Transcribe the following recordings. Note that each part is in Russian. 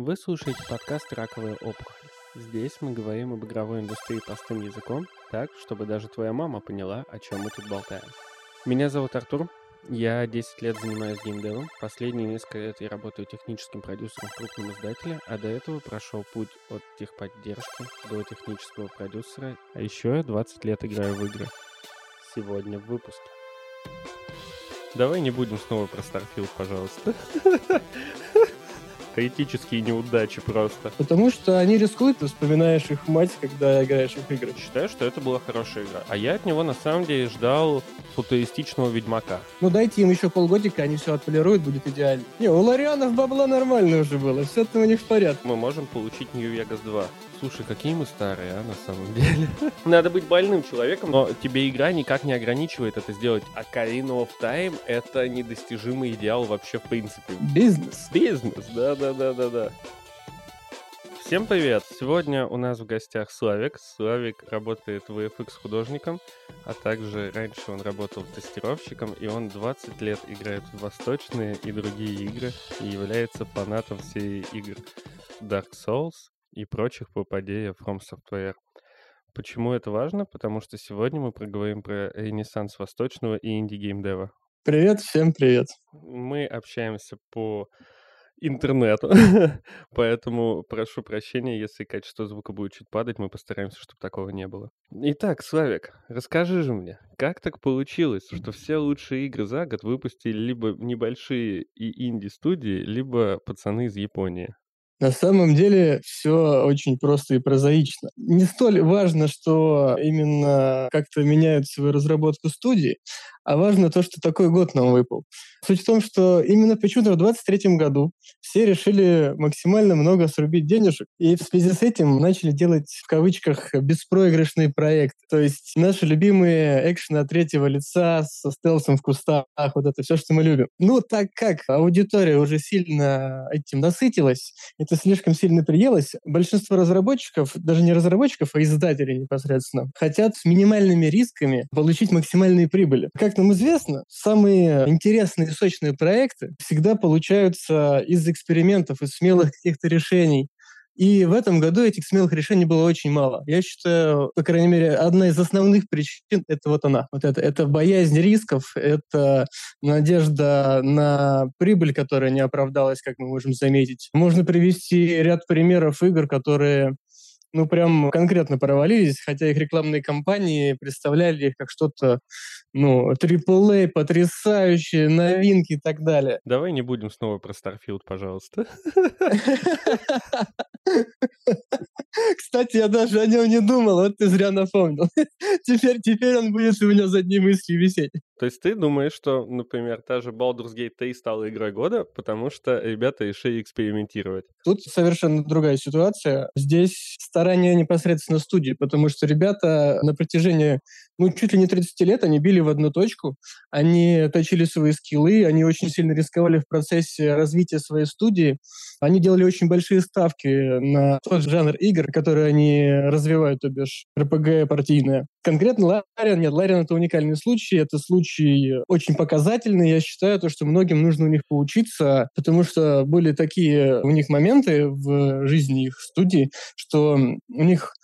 Вы слушаете подкаст «Раковая опухоль». Здесь мы говорим об игровой индустрии простым языком, так, чтобы даже твоя мама поняла, о чем мы тут болтаем. Меня зовут Артур, я 10 лет занимаюсь геймдевом. Последние несколько лет я работаю техническим продюсером в крупном издателе, а до этого прошел путь от техподдержки до технического продюсера, а еще я 20 лет играю в игры. Сегодня в выпуске. Давай не будем снова про Starfield, пожалуйста. Критические неудачи просто. Потому что они рискуют, ты вспоминаешь их мать, когда играешь в игры. Считаю, что это была хорошая игра. А я от него на самом деле ждал футуристичного Ведьмака. Ну дайте им еще полгодика, они все отполируют, будет идеально. Не, у Ларианов бабла нормально уже было, все это у них в порядке. Мы можем получить Vegas 2. Слушай, какие мы старые, а, на самом деле. Надо быть больным человеком, но тебе игра никак не ограничивает это сделать. А Karina of Time — это недостижимый идеал вообще в принципе. Бизнес. Бизнес, да-да-да-да-да. Всем привет! Сегодня у нас в гостях Славик. Славик работает VFX художником, а также раньше он работал тестировщиком, и он 20 лет играет в восточные и другие игры и является фанатом серии игр Dark Souls, и прочих попадея From Software. Почему это важно? Потому что сегодня мы проговорим про ренессанс восточного и инди-геймдева. Привет, всем привет. Мы общаемся по интернету, поэтому прошу прощения, если качество звука будет чуть падать, мы постараемся, чтобы такого не было. Итак, Славик, расскажи же мне, как так получилось, что все лучшие игры за год выпустили либо небольшие и инди-студии, либо пацаны из Японии? На самом деле все очень просто и прозаично. Не столь важно, что именно как-то меняют свою разработку студии, а важно то, что такой год нам выпал. Суть в том, что именно почему-то в 23 году все решили максимально много срубить денежек, и в связи с этим начали делать, в кавычках, беспроигрышный проект. То есть наши любимые экшены от третьего лица со стелсом в кустах, вот это все, что мы любим. Ну, так как аудитория уже сильно этим насытилась, это слишком сильно приелось, большинство разработчиков, даже не разработчиков, а издателей непосредственно, хотят с минимальными рисками получить максимальные прибыли. Как нам известно, самые интересные и сочные проекты всегда получаются из экспериментов, из смелых каких-то решений. И в этом году этих смелых решений было очень мало. Я считаю, по крайней мере, одна из основных причин — это вот она. Вот это, это боязнь рисков, это надежда на прибыль, которая не оправдалась, как мы можем заметить. Можно привести ряд примеров игр, которые ну, прям конкретно провалились, хотя их рекламные кампании представляли их как что-то, ну, AAA, потрясающие, новинки и так далее. Давай не будем снова про Starfield, пожалуйста. Кстати, я даже о нем не думал, вот ты зря напомнил. Теперь, теперь он будет у меня за одни мысли висеть. То есть ты думаешь, что, например, та же Baldur's Gate 3 стала игрой года, потому что ребята решили экспериментировать? Тут совершенно другая ситуация. Здесь старания непосредственно студии, потому что ребята на протяжении, ну, чуть ли не 30 лет они били в одну точку, они точили свои скиллы, они очень сильно рисковали в процессе развития своей студии, они делали очень большие ставки на тот жанр игр, которые они развивают, то бишь РПГ партийное. Конкретно Лариан, нет, Лариан это уникальный случай, это случай очень показательный, я считаю, то, что многим нужно у них поучиться, потому что были такие у них моменты в жизни их студии, что у них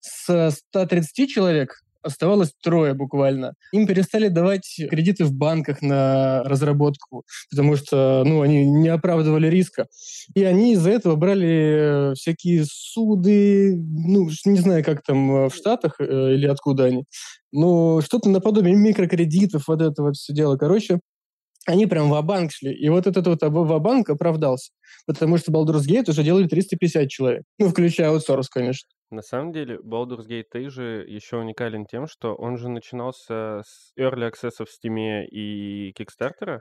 с 130 человек оставалось трое буквально. Им перестали давать кредиты в банках на разработку, потому что ну, они не оправдывали риска. И они из-за этого брали всякие суды, ну, не знаю, как там э, в Штатах э, или откуда они, но что-то наподобие микрокредитов, вот это вот все дело. Короче, они прям в банк шли. И вот этот вот ва-банк оправдался. Потому что Baldur's Gate уже делали 350 человек. Ну, включая аутсорс, конечно. На самом деле, Baldur's Gate 3 же еще уникален тем, что он же начинался с Early Access в Steam и Kickstarter,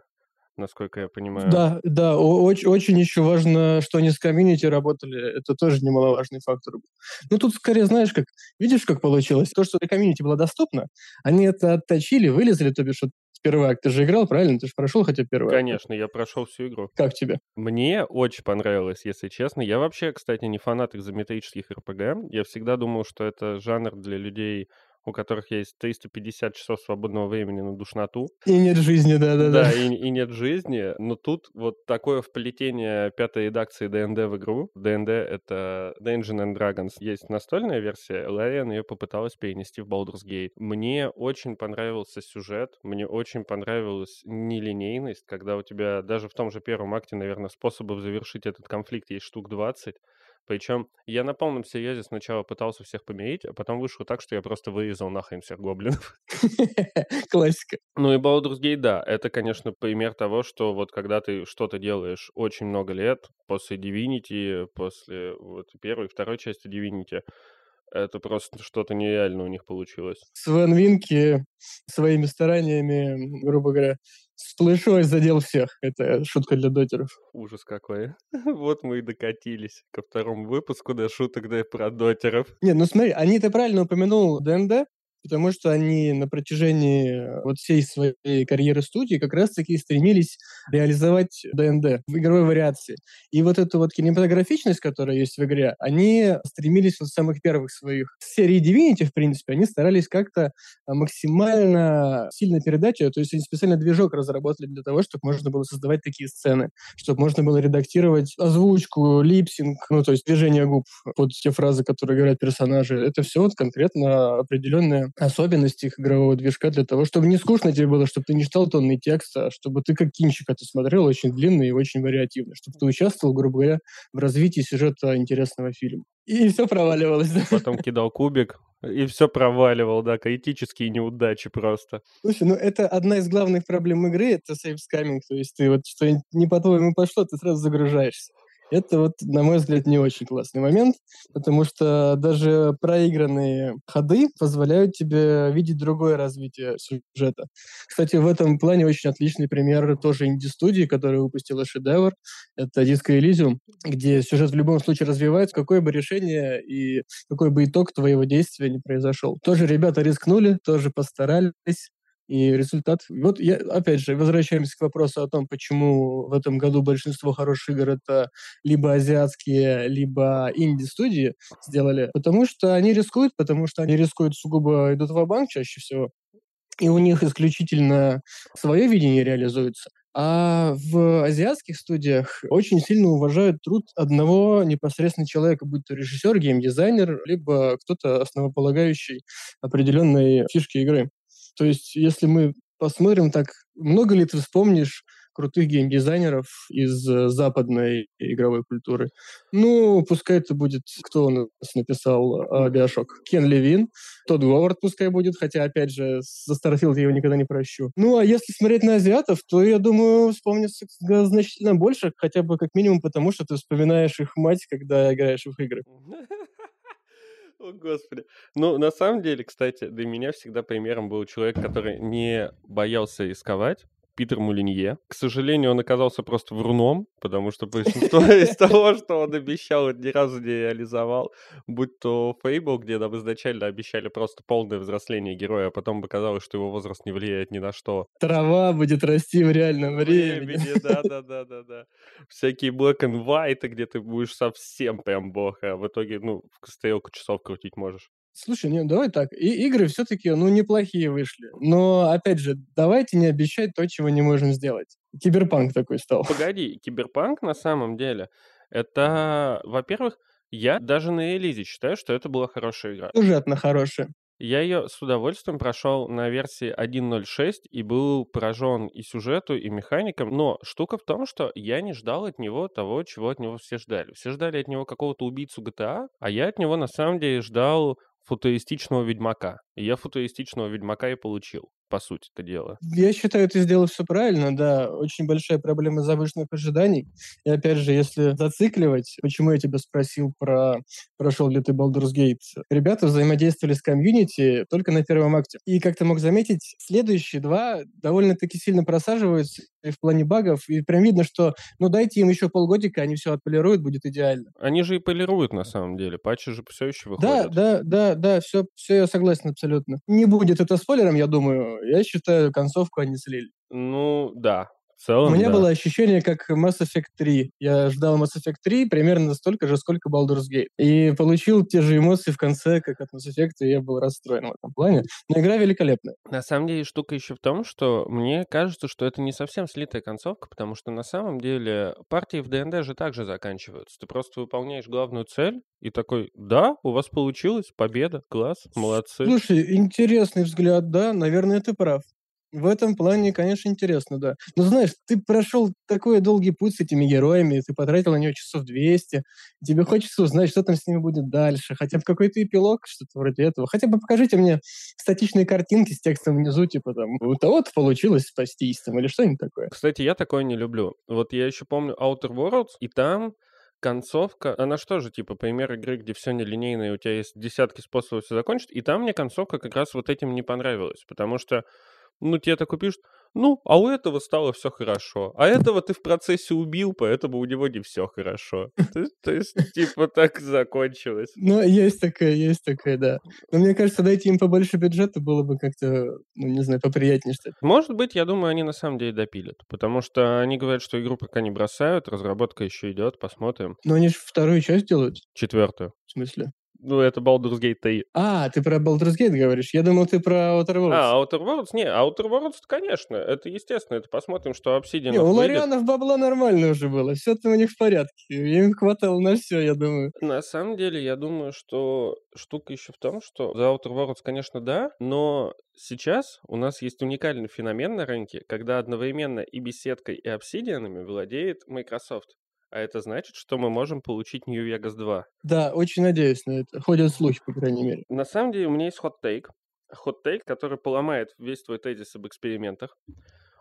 насколько я понимаю. Да, да, очень, очень еще важно, что они с комьюнити работали. Это тоже немаловажный фактор. Ну, тут скорее, знаешь, как, видишь, как получилось? То, что для комьюнити было доступно, они это отточили, вылизали, то бишь, первый акт. Ты же играл, правильно? Ты же прошел хотя первый Конечно, акт. я прошел всю игру. Как тебе? Мне очень понравилось, если честно. Я вообще, кстати, не фанат изометрических РПГ. Я всегда думал, что это жанр для людей у которых есть 350 часов свободного времени на душноту. И нет жизни, да-да-да. Да, и, и нет жизни. Но тут вот такое вплетение пятой редакции DnD в игру. ДНД — это Dungeons and Dragons. Есть настольная версия, Larian ее попыталась перенести в Baldur's Gate. Мне очень понравился сюжет, мне очень понравилась нелинейность, когда у тебя даже в том же первом акте, наверное, способов завершить этот конфликт есть штук 20, причем я на полном серьезе сначала пытался всех помирить, а потом вышло так, что я просто вырезал нахрен всех гоблинов. Классика. Ну и Baldur's Gate, да, это, конечно, пример того, что вот когда ты что-то делаешь очень много лет, после Divinity, после вот первой и второй части Divinity, это просто что-то нереально у них получилось. Свен Винки своими стараниями, грубо говоря, с плешой задел всех. Это шутка для дотеров. Ужас какой. Вот мы и докатились ко второму выпуску до шуток да про дотеров. Нет, ну смотри, они ты правильно упомянул ДНД, потому что они на протяжении э, вот всей своей карьеры студии как раз-таки стремились реализовать ДНД в игровой вариации. И вот эту вот кинематографичность, которая есть в игре, они стремились вот с самых первых своих серий Divinity, в принципе, они старались как-то максимально сильно передать ее, то есть они специально движок разработали для того, чтобы можно было создавать такие сцены, чтобы можно было редактировать озвучку, липсинг, ну, то есть движение губ под те фразы, которые говорят персонажи. Это все вот конкретно определенные особенности их игрового движка для того, чтобы не скучно тебе было, чтобы ты не читал тонный текст, а чтобы ты как кинчик это смотрел очень длинный и очень вариативный, чтобы ты участвовал, грубо говоря, в развитии сюжета интересного фильма. И все проваливалось. Да? Потом кидал кубик, и все проваливал, да, критические неудачи просто. Слушай, ну это одна из главных проблем игры, это сейфскаминг, то есть ты вот что не по-твоему пошло, ты сразу загружаешься. Это вот, на мой взгляд, не очень классный момент, потому что даже проигранные ходы позволяют тебе видеть другое развитие сюжета. Кстати, в этом плане очень отличный пример тоже инди-студии, которая выпустила шедевр. Это Disco Elysium, где сюжет в любом случае развивается, какое бы решение и какой бы итог твоего действия не произошел. Тоже ребята рискнули, тоже постарались, и результат... Вот я, опять же, возвращаемся к вопросу о том, почему в этом году большинство хороших игр это либо азиатские, либо инди-студии сделали. Потому что они рискуют, потому что они рискуют сугубо идут в банк чаще всего. И у них исключительно свое видение реализуется. А в азиатских студиях очень сильно уважают труд одного непосредственно человека, будь то режиссер, геймдизайнер, либо кто-то основополагающий определенной фишки игры. То есть, если мы посмотрим так, много ли ты вспомнишь крутых геймдизайнеров из э, западной игровой культуры. Ну, пускай это будет, кто у нас написал э, Биошок? Кен Левин, Тодд Говард пускай будет, хотя, опять же, за Starfield я его никогда не прощу. Ну, а если смотреть на азиатов, то, я думаю, вспомнится значительно больше, хотя бы как минимум потому, что ты вспоминаешь их мать, когда играешь в их игры. О, Господи. Ну, на самом деле, кстати, для меня всегда примером был человек, который не боялся рисковать, Питер Молинье. К сожалению, он оказался просто вруном, потому что большинство из того, что он обещал, ни разу не реализовал. Будь то Фейбл, где нам изначально обещали просто полное взросление героя, а потом оказалось, что его возраст не влияет ни на что. Трава будет расти в реальном времени. Да-да-да-да-да. Всякие black and white, где ты будешь совсем прям бог, а в итоге, ну, стрелку часов крутить можешь. Слушай, не, давай так. И игры все-таки, ну, неплохие вышли. Но, опять же, давайте не обещать то, чего не можем сделать. Киберпанк такой стал. Погоди, киберпанк на самом деле, это, во-первых, я даже на Элизе считаю, что это была хорошая игра. Сюжетно хорошая. Я ее с удовольствием прошел на версии 1.06 и был поражен и сюжету, и механикам. Но штука в том, что я не ждал от него того, чего от него все ждали. Все ждали от него какого-то убийцу GTA, а я от него на самом деле ждал футуристичного Ведьмака. И я футуристичного Ведьмака и получил по сути это дело. Я считаю, ты сделал все правильно, да. Очень большая проблема завышенных ожиданий. И опять же, если зацикливать, почему я тебя спросил про прошел ли ты Baldur's Gate, ребята взаимодействовали с комьюнити только на первом акте. И, как ты мог заметить, следующие два довольно-таки сильно просаживаются в плане багов, и прям видно, что, ну, дайте им еще полгодика, они все отполируют, будет идеально. Они же и полируют, на самом деле. Патчи же все еще выходят. Да, да, да, да, все, все я согласен абсолютно. Не будет это спойлером, я думаю, я считаю, концовку они слили. Ну, да, В целом, У меня да. было ощущение, как Mass Effect 3. Я ждал Mass Effect 3 примерно столько же, сколько Baldur's Gate. И получил те же эмоции в конце, как от Mass Effect, и я был расстроен в этом плане. Но игра великолепная. На самом деле штука еще в том, что мне кажется, что это не совсем слитая концовка, потому что на самом деле партии в ДНД же также заканчиваются. Ты просто выполняешь главную цель и такой, да, у вас получилось, победа, класс, молодцы. Слушай, интересный взгляд, да, наверное, ты прав. В этом плане, конечно, интересно, да. Но знаешь, ты прошел такой долгий путь с этими героями, ты потратил на него часов 200, тебе хочется узнать, что там с ними будет дальше, хотя бы какой-то эпилог, что-то вроде этого. Хотя бы покажите мне статичные картинки с текстом внизу, типа там, у того-то получилось спастись там, или что-нибудь такое. Кстати, я такое не люблю. Вот я еще помню Outer Worlds, и там концовка, она что же, типа, пример игры, где все нелинейно, и у тебя есть десятки способов все закончить, и там мне концовка как раз вот этим не понравилась, потому что ну, тебе такой пишут, ну, а у этого стало все хорошо. А этого ты в процессе убил, поэтому у него не все хорошо. То, то есть, типа, так закончилось. Ну, есть такая, есть такая, да. Но мне кажется, дайте им побольше бюджета, было бы как-то, ну, не знаю, поприятнее, что ли. Может быть, я думаю, они на самом деле допилят. Потому что они говорят, что игру пока не бросают, разработка еще идет, посмотрим. Но они же вторую часть делают, Четвертую. в смысле. Ну, это Baldur's Gate 3. А, ты про Baldur's Gate говоришь? Я думал, ты про Outer Worlds. А, Outer Worlds? Не, Outer Worlds, конечно, это естественно. Это посмотрим, что Obsidian Не, у. Ларианов бабла нормально уже было. Все там у них в порядке. Им хватало на все, я думаю. На самом деле, я думаю, что штука еще в том, что за Outer Worlds, конечно, да, но сейчас у нас есть уникальный феномен на рынке, когда одновременно и беседкой, и обсидианами владеет Microsoft. А это значит, что мы можем получить New Vegas 2. Да, очень надеюсь на это. Ходят слухи, по крайней мере. На самом деле у меня есть хот-тейк. Хот-тейк, который поломает весь твой тезис об экспериментах.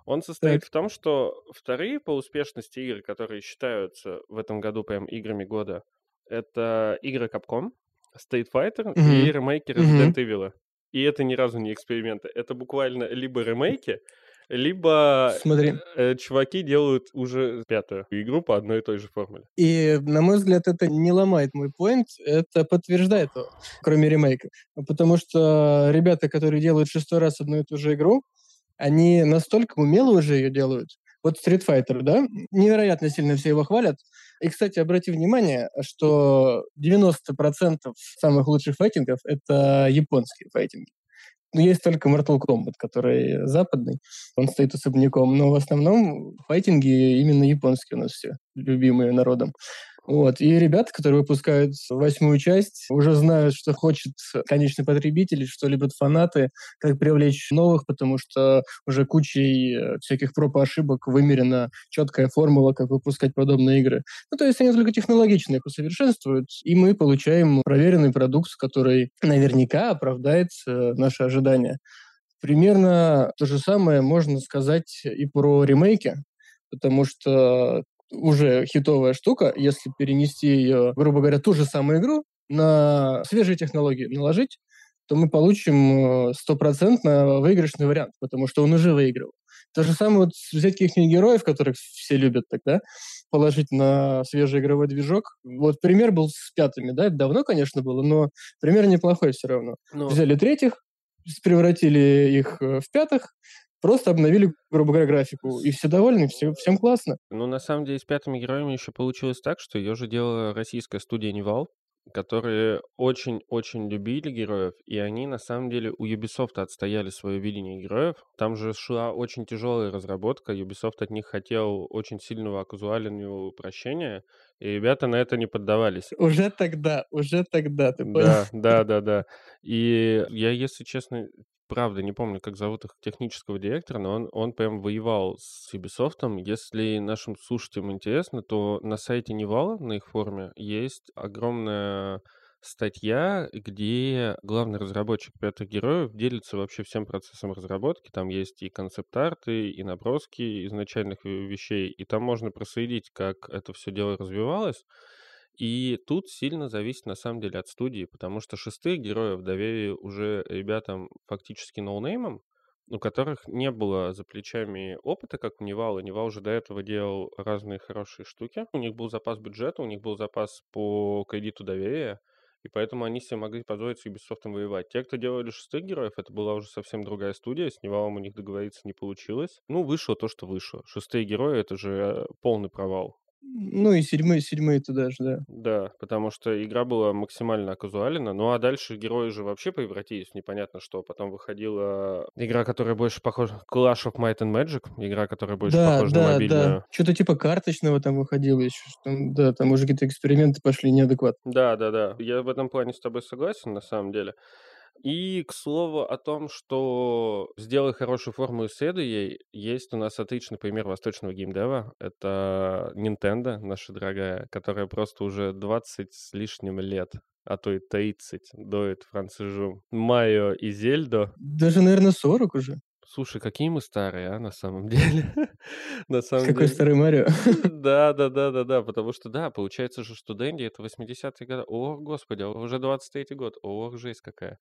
Он состоит Так. в том, что вторые по успешности игры, которые считаются в этом году прям играми года, это игры Capcom, Street Fighter и Мгм. ремейки. Resident Evil. И это ни разу не эксперименты. Это буквально либо ремейки, либо Смотри. э, чуваки делают уже пятую игру по одной и той же формуле. И, на мой взгляд, это не ломает мой поинт, это подтверждает его, кроме ремейка. Потому что ребята, которые делают шестой раз одну и ту же игру, они настолько умело уже ее делают. Вот Street Fighter, да, невероятно сильно все его хвалят. И, кстати, обрати внимание, что 90% самых лучших файтингов — это японские файтинги. Ну, есть только Mortal Kombat, который западный, он стоит особняком, но в основном файтинги именно японские у нас все, любимые народом. Вот. И ребята, которые выпускают восьмую часть, уже знают, что хочет конечный потребитель, что любят фанаты, как привлечь новых, потому что уже кучей э, всяких проб и ошибок вымерена четкая формула, как выпускать подобные игры. Ну, то есть они только технологично их усовершенствуют, и мы получаем проверенный продукт, который наверняка оправдает э, наши ожидания. Примерно то же самое можно сказать и про ремейки, потому что уже хитовая штука, если перенести ее, грубо говоря, ту же самую игру на свежие технологии наложить, то мы получим э, стопроцентно выигрышный вариант, потому что он уже выиграл. То же самое вот взять каких-нибудь героев, которых все любят тогда, положить на свежий игровой движок. Вот пример был с пятыми, да, это давно, конечно, было, но пример неплохой все равно. Но Взяли третьих, превратили их э, в пятых, просто обновили, грубо говоря, графику, и все довольны, все, всем классно. Ну, на самом деле, с пятыми героями еще получилось так, что ее же делала российская студия Невал, которые очень-очень любили героев, и они, на самом деле, у Ubisoft отстояли свое видение героев. Там же шла очень тяжелая разработка, Ubisoft от них хотел очень сильного оказуального упрощения, и ребята на это не поддавались. Уже тогда, уже тогда, ты понял? Да, да, да, да. И я, если честно, правда не помню, как зовут их технического директора, но он, он прям воевал с Ubisoft. Если нашим слушателям интересно, то на сайте Невала, на их форуме, есть огромная статья, где главный разработчик пятых героев делится вообще всем процессом разработки. Там есть и концепт-арты, и наброски изначальных ве- вещей, и там можно проследить, как это все дело развивалось. И тут сильно зависит на самом деле от студии, потому что шестых героев доверили уже ребятам фактически ноунеймам, у которых не было за плечами опыта, как у Nival а. Nival уже до этого делал разные хорошие штуки. У них был запас бюджета, у них был запас по кредиту доверия, и поэтому они себе могли позволить с Ubisoft воевать. Те, кто делали шестых героев, это была уже совсем другая студия, с Nival ом у них договориться не получилось. Ну, вышло то, что вышло. Шестые герои — это же полный провал. Ну и седьмые, седьмые туда же, да. Да, потому что игра была максимально казуальна. Ну а дальше герои же вообще превратились непонятно что. Потом выходила игра, которая больше похожа... Clash of Might and Magic. Игра, которая больше Да, похожа на да, мобильную. да. Что-то типа карточного там выходило еще. там, да, там уже какие-то эксперименты пошли неадекватно. Да, да, да. Я в этом плане с тобой согласен, на самом деле. И, к слову, о том, что сделай хорошую форму и следуй ей, есть у нас отличный пример восточного геймдева. Это Nintendo, наша дорогая, которая просто уже 20 с лишним лет, а то и 30, доит францужу Майо и Зельдо. Даже, наверное, 40 уже. Слушай, какие мы старые, а, на самом деле. на самом Какой деле. старый Марио. Да, да, да, да, да, потому что, да, получается же, что Дэнди это 80-е годы. О, господи, а уже 23-й год. Ох, жесть какая.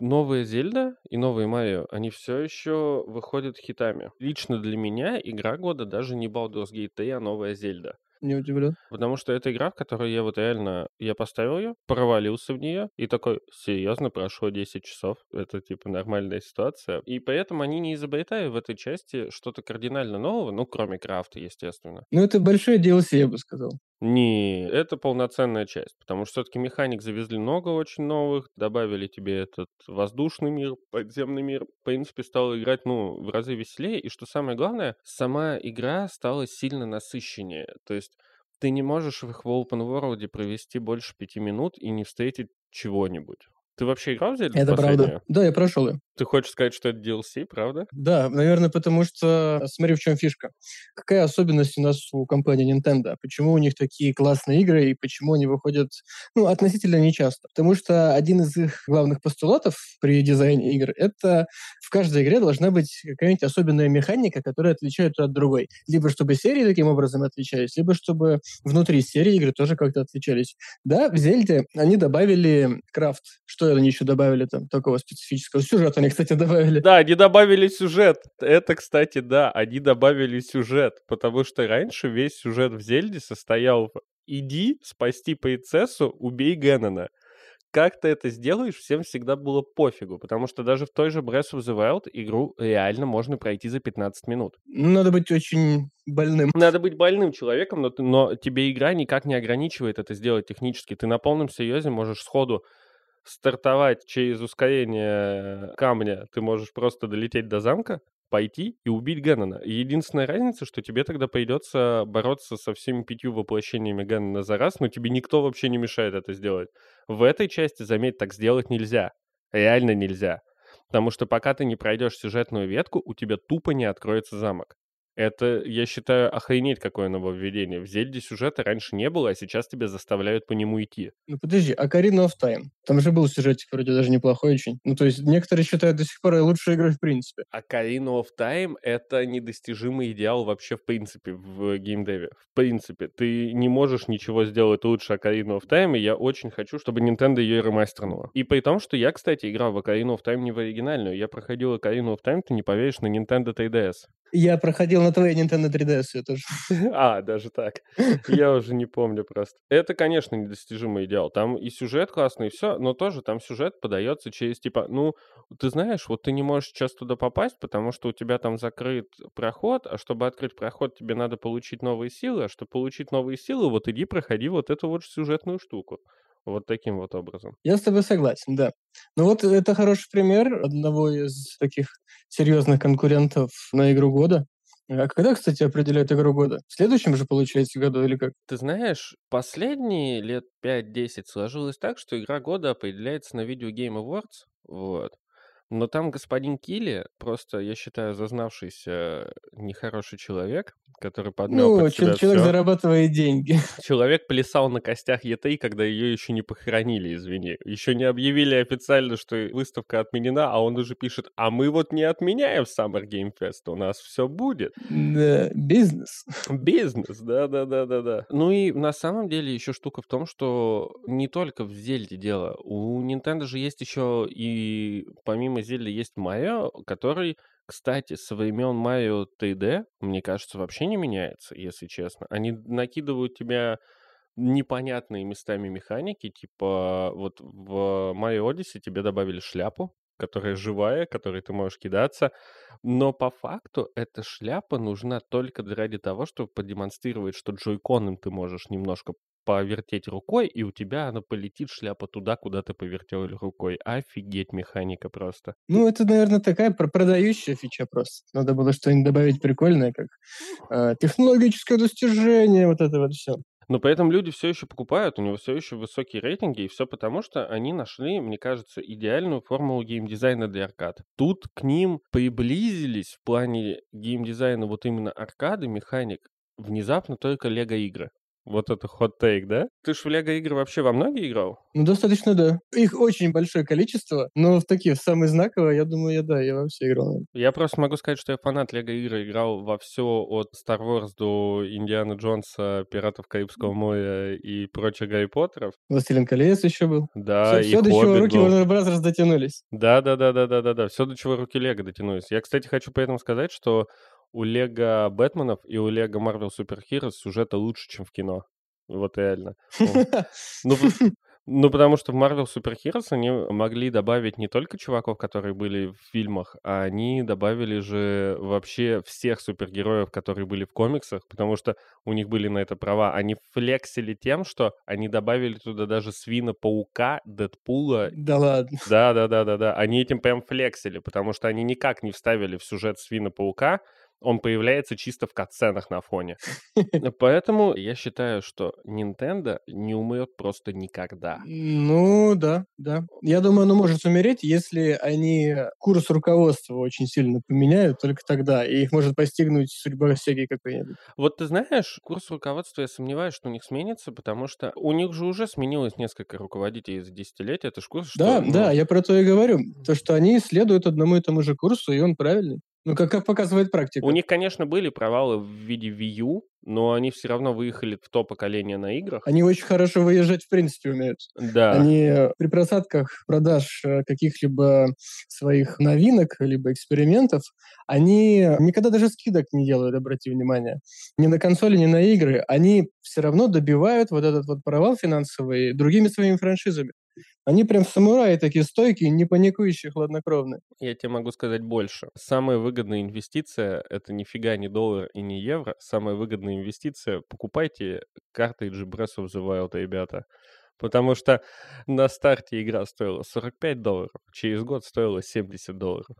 Новая Зельда и новые Марио, они все еще выходят хитами. Лично для меня игра года даже не Baldur's Gate 3, а новая Зельда. Не удивлен. Потому что это игра, в которой я вот реально, я поставил ее, провалился в нее и такой, серьезно, прошло 10 часов, это типа нормальная ситуация. И поэтому они не изобретают в этой части что-то кардинально нового, ну, кроме крафта, естественно. Ну, это большое DLC, я бы сказал. Не, это полноценная часть, потому что все-таки механик завезли много очень новых, добавили тебе этот воздушный мир, подземный мир. В принципе, стало играть, ну, в разы веселее, и что самое главное, сама игра стала сильно насыщеннее. То есть ты не можешь в их Open World провести больше пяти минут и не встретить чего-нибудь. Ты вообще играл в Зельду Это правда. Да, я прошел ее. Ты хочешь сказать, что это DLC, правда? Да, наверное, потому что... Смотри, в чем фишка. Какая особенность у нас у компании Nintendo? Почему у них такие классные игры и почему они выходят, ну, относительно нечасто? Потому что один из их главных постулатов при дизайне игр — это в каждой игре должна быть какая-нибудь особенная механика, которая отличает от другой. Либо чтобы серии таким образом отличались, либо чтобы внутри серии игры тоже как-то отличались. Да, в Зельде они добавили крафт. Что они еще добавили там такого специфического? Сюжет они, кстати, добавили. Да, они добавили сюжет. Это, кстати, да, они добавили сюжет, потому что раньше весь сюжет в Зельде состоял в «иди спасти принцессу, убей Геннона». Как ты это сделаешь, всем всегда было пофигу, потому что даже в той же Breath of the Wild игру реально можно пройти за 15 минут. Ну, надо быть очень больным. Надо быть больным человеком, но, ты- но тебе игра никак не ограничивает это сделать технически. Ты на полном серьезе можешь сходу стартовать через ускорение камня, ты можешь просто долететь до замка, пойти и убить Геннона. Единственная разница, что тебе тогда придется бороться со всеми пятью воплощениями Геннона за раз, но тебе никто вообще не мешает это сделать. В этой части, заметь, так сделать нельзя. Реально нельзя. Потому что пока ты не пройдешь сюжетную ветку, у тебя тупо не откроется замок. Это, я считаю, охренеть какое нововведение. В Зельде сюжета раньше не было, а сейчас тебя заставляют по нему идти. Ну подожди, Ocarina of Time. Там же был сюжетик вроде даже неплохой очень. Ну то есть некоторые считают до сих пор лучшей игрой в принципе. А Ocarina of Time — это недостижимый идеал вообще в принципе в геймдеве. В принципе. Ты не можешь ничего сделать лучше Ocarina of Time, и я очень хочу, чтобы Nintendo ее ремастернула. И при том, что я, кстати, играл в Ocarina of Time не в оригинальную. Я проходил Ocarina of Time, ты не поверишь, на Nintendo 3DS. Я проходил на твоей Nintendo 3DS я тоже. А, даже так. Я уже не помню просто. Это, конечно, недостижимый идеал. Там и сюжет классный, и все, но тоже там сюжет подается через типа, ну, ты знаешь, вот ты не можешь сейчас туда попасть, потому что у тебя там закрыт проход, а чтобы открыть проход, тебе надо получить новые силы, а чтобы получить новые силы, вот иди проходи вот эту вот сюжетную штуку. Вот таким вот образом. Я с тобой согласен, да. Ну вот это хороший пример одного из таких серьезных конкурентов на игру года. А когда, кстати, определяют игру года? В следующем же, получается, году или как? Ты знаешь, последние лет 5-10 сложилось так, что игра года определяется на Video Game Awards, вот. Но там господин Килли, просто, я считаю, зазнавшийся нехороший человек, который подмел Ну, под себя чел- человек всё. зарабатывает деньги. Человек плясал на костях E3, когда ее еще не похоронили, извини. Еще не объявили официально, что выставка отменена, а он уже пишет, а мы вот не отменяем Summer Game Fest, у нас все будет. Да, бизнес. Бизнес, да-да-да-да-да. Ну и на самом деле еще штука в том, что не только в Зельде дело. У Nintendo же есть еще и помимо Зельды есть Марио, который, кстати, со времен Марио 3D, мне кажется, вообще не меняется, если честно. Они накидывают тебя непонятные местами механики, типа вот в Mario Odyssey тебе добавили шляпу, которая живая, которой ты можешь кидаться, но по факту эта шляпа нужна только ради того, чтобы продемонстрировать, что джойконом ты можешь немножко повертеть рукой, и у тебя она полетит шляпа туда, куда ты повертел рукой. Офигеть механика просто. Ну, это, наверное, такая продающая фича просто. Надо было что-нибудь добавить прикольное, как э, технологическое достижение, вот это вот все. Но при этом люди все еще покупают, у него все еще высокие рейтинги, и все потому, что они нашли, мне кажется, идеальную формулу геймдизайна для аркад. Тут к ним приблизились в плане геймдизайна вот именно аркады, механик, внезапно только лего-игры. Вот это хот-тейк, да? Ты ж в лего-игры вообще во многие играл? Ну, достаточно, да. Их очень большое количество, но в такие, в самые знаковые, я думаю, я, да, я во все играл. Я просто могу сказать, что я фанат лего-игры, играл во все от Star Wars до Индианы Джонса, Пиратов Карибского моря и прочих Гарри Поттеров. Властелин колец еще был. Да, все, и все до чего руки был. Warner Bros. дотянулись. Да-да-да-да-да-да-да, все до чего руки Лего дотянулись. Я, кстати, хочу при этом сказать, что у Лего Бэтменов и у Лего Марвел Супер Heroes сюжета лучше, чем в кино. Вот реально. Ну, ну, потому что в Marvel Super Heroes они могли добавить не только чуваков, которые были в фильмах, а они добавили же вообще всех супергероев, которые были в комиксах, потому что у них были на это права. Они флексили тем, что они добавили туда даже Свина-паука, Дэдпула. Да ладно. Да, да, да, да, да. Они этим прям флексили, потому что они никак не вставили в сюжет Свина-паука, он появляется чисто в катсценах на фоне. Поэтому я считаю, что Nintendo не умрет просто никогда. Ну, да, да. Я думаю, оно может умереть, если они курс руководства очень сильно поменяют, только тогда, и их может постигнуть судьба всякий какой-нибудь. Вот ты знаешь, курс руководства, я сомневаюсь, что у них сменится, потому что у них же уже сменилось несколько руководителей за десятилетия, это же курс, что... Да, ну... да, я про то и говорю. То, что они следуют одному и тому же курсу, и он правильный. Ну, как, как показывает практика. У них, конечно, были провалы в виде Wii U, но они все равно выехали в то поколение на играх. Они очень хорошо выезжать, в принципе, умеют. Да. Они при просадках продаж э, каких-либо своих новинок, либо экспериментов, они никогда даже скидок не делают, обрати внимание. Ни на консоли, ни на игры. Они все равно добивают вот этот вот провал финансовый другими своими франшизами. Они прям самураи такие стойкие, не паникующие, хладнокровные. Я тебе могу сказать больше. Самая выгодная инвестиция — это нифига не доллар и не евро. Самая выгодная инвестиция — покупайте карты Breath of the Wild, ребята. Потому что на старте игра стоила 45 долларов, через год стоила 70 долларов.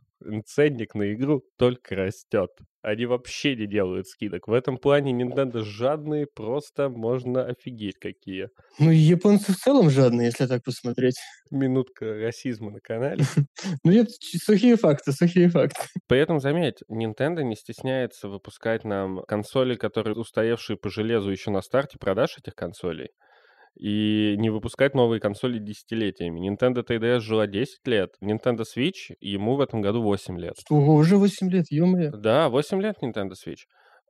Ценник на игру только растет. Они вообще не делают скидок. В этом плане Nintendo жадные, просто можно офигеть какие. Ну, японцы в целом жадные, если так посмотреть. Минутка расизма на канале. Ну, нет, сухие факты, сухие факты. При этом, заметь, Nintendo не стесняется выпускать нам консоли, которые устоявшие по железу еще на старте продаж этих консолей и не выпускать новые консоли десятилетиями. Nintendo 3DS жила 10 лет, Nintendo Switch ему в этом году 8 лет. Ого, уже 8 лет, ё-моё. Да, 8 лет Nintendo Switch.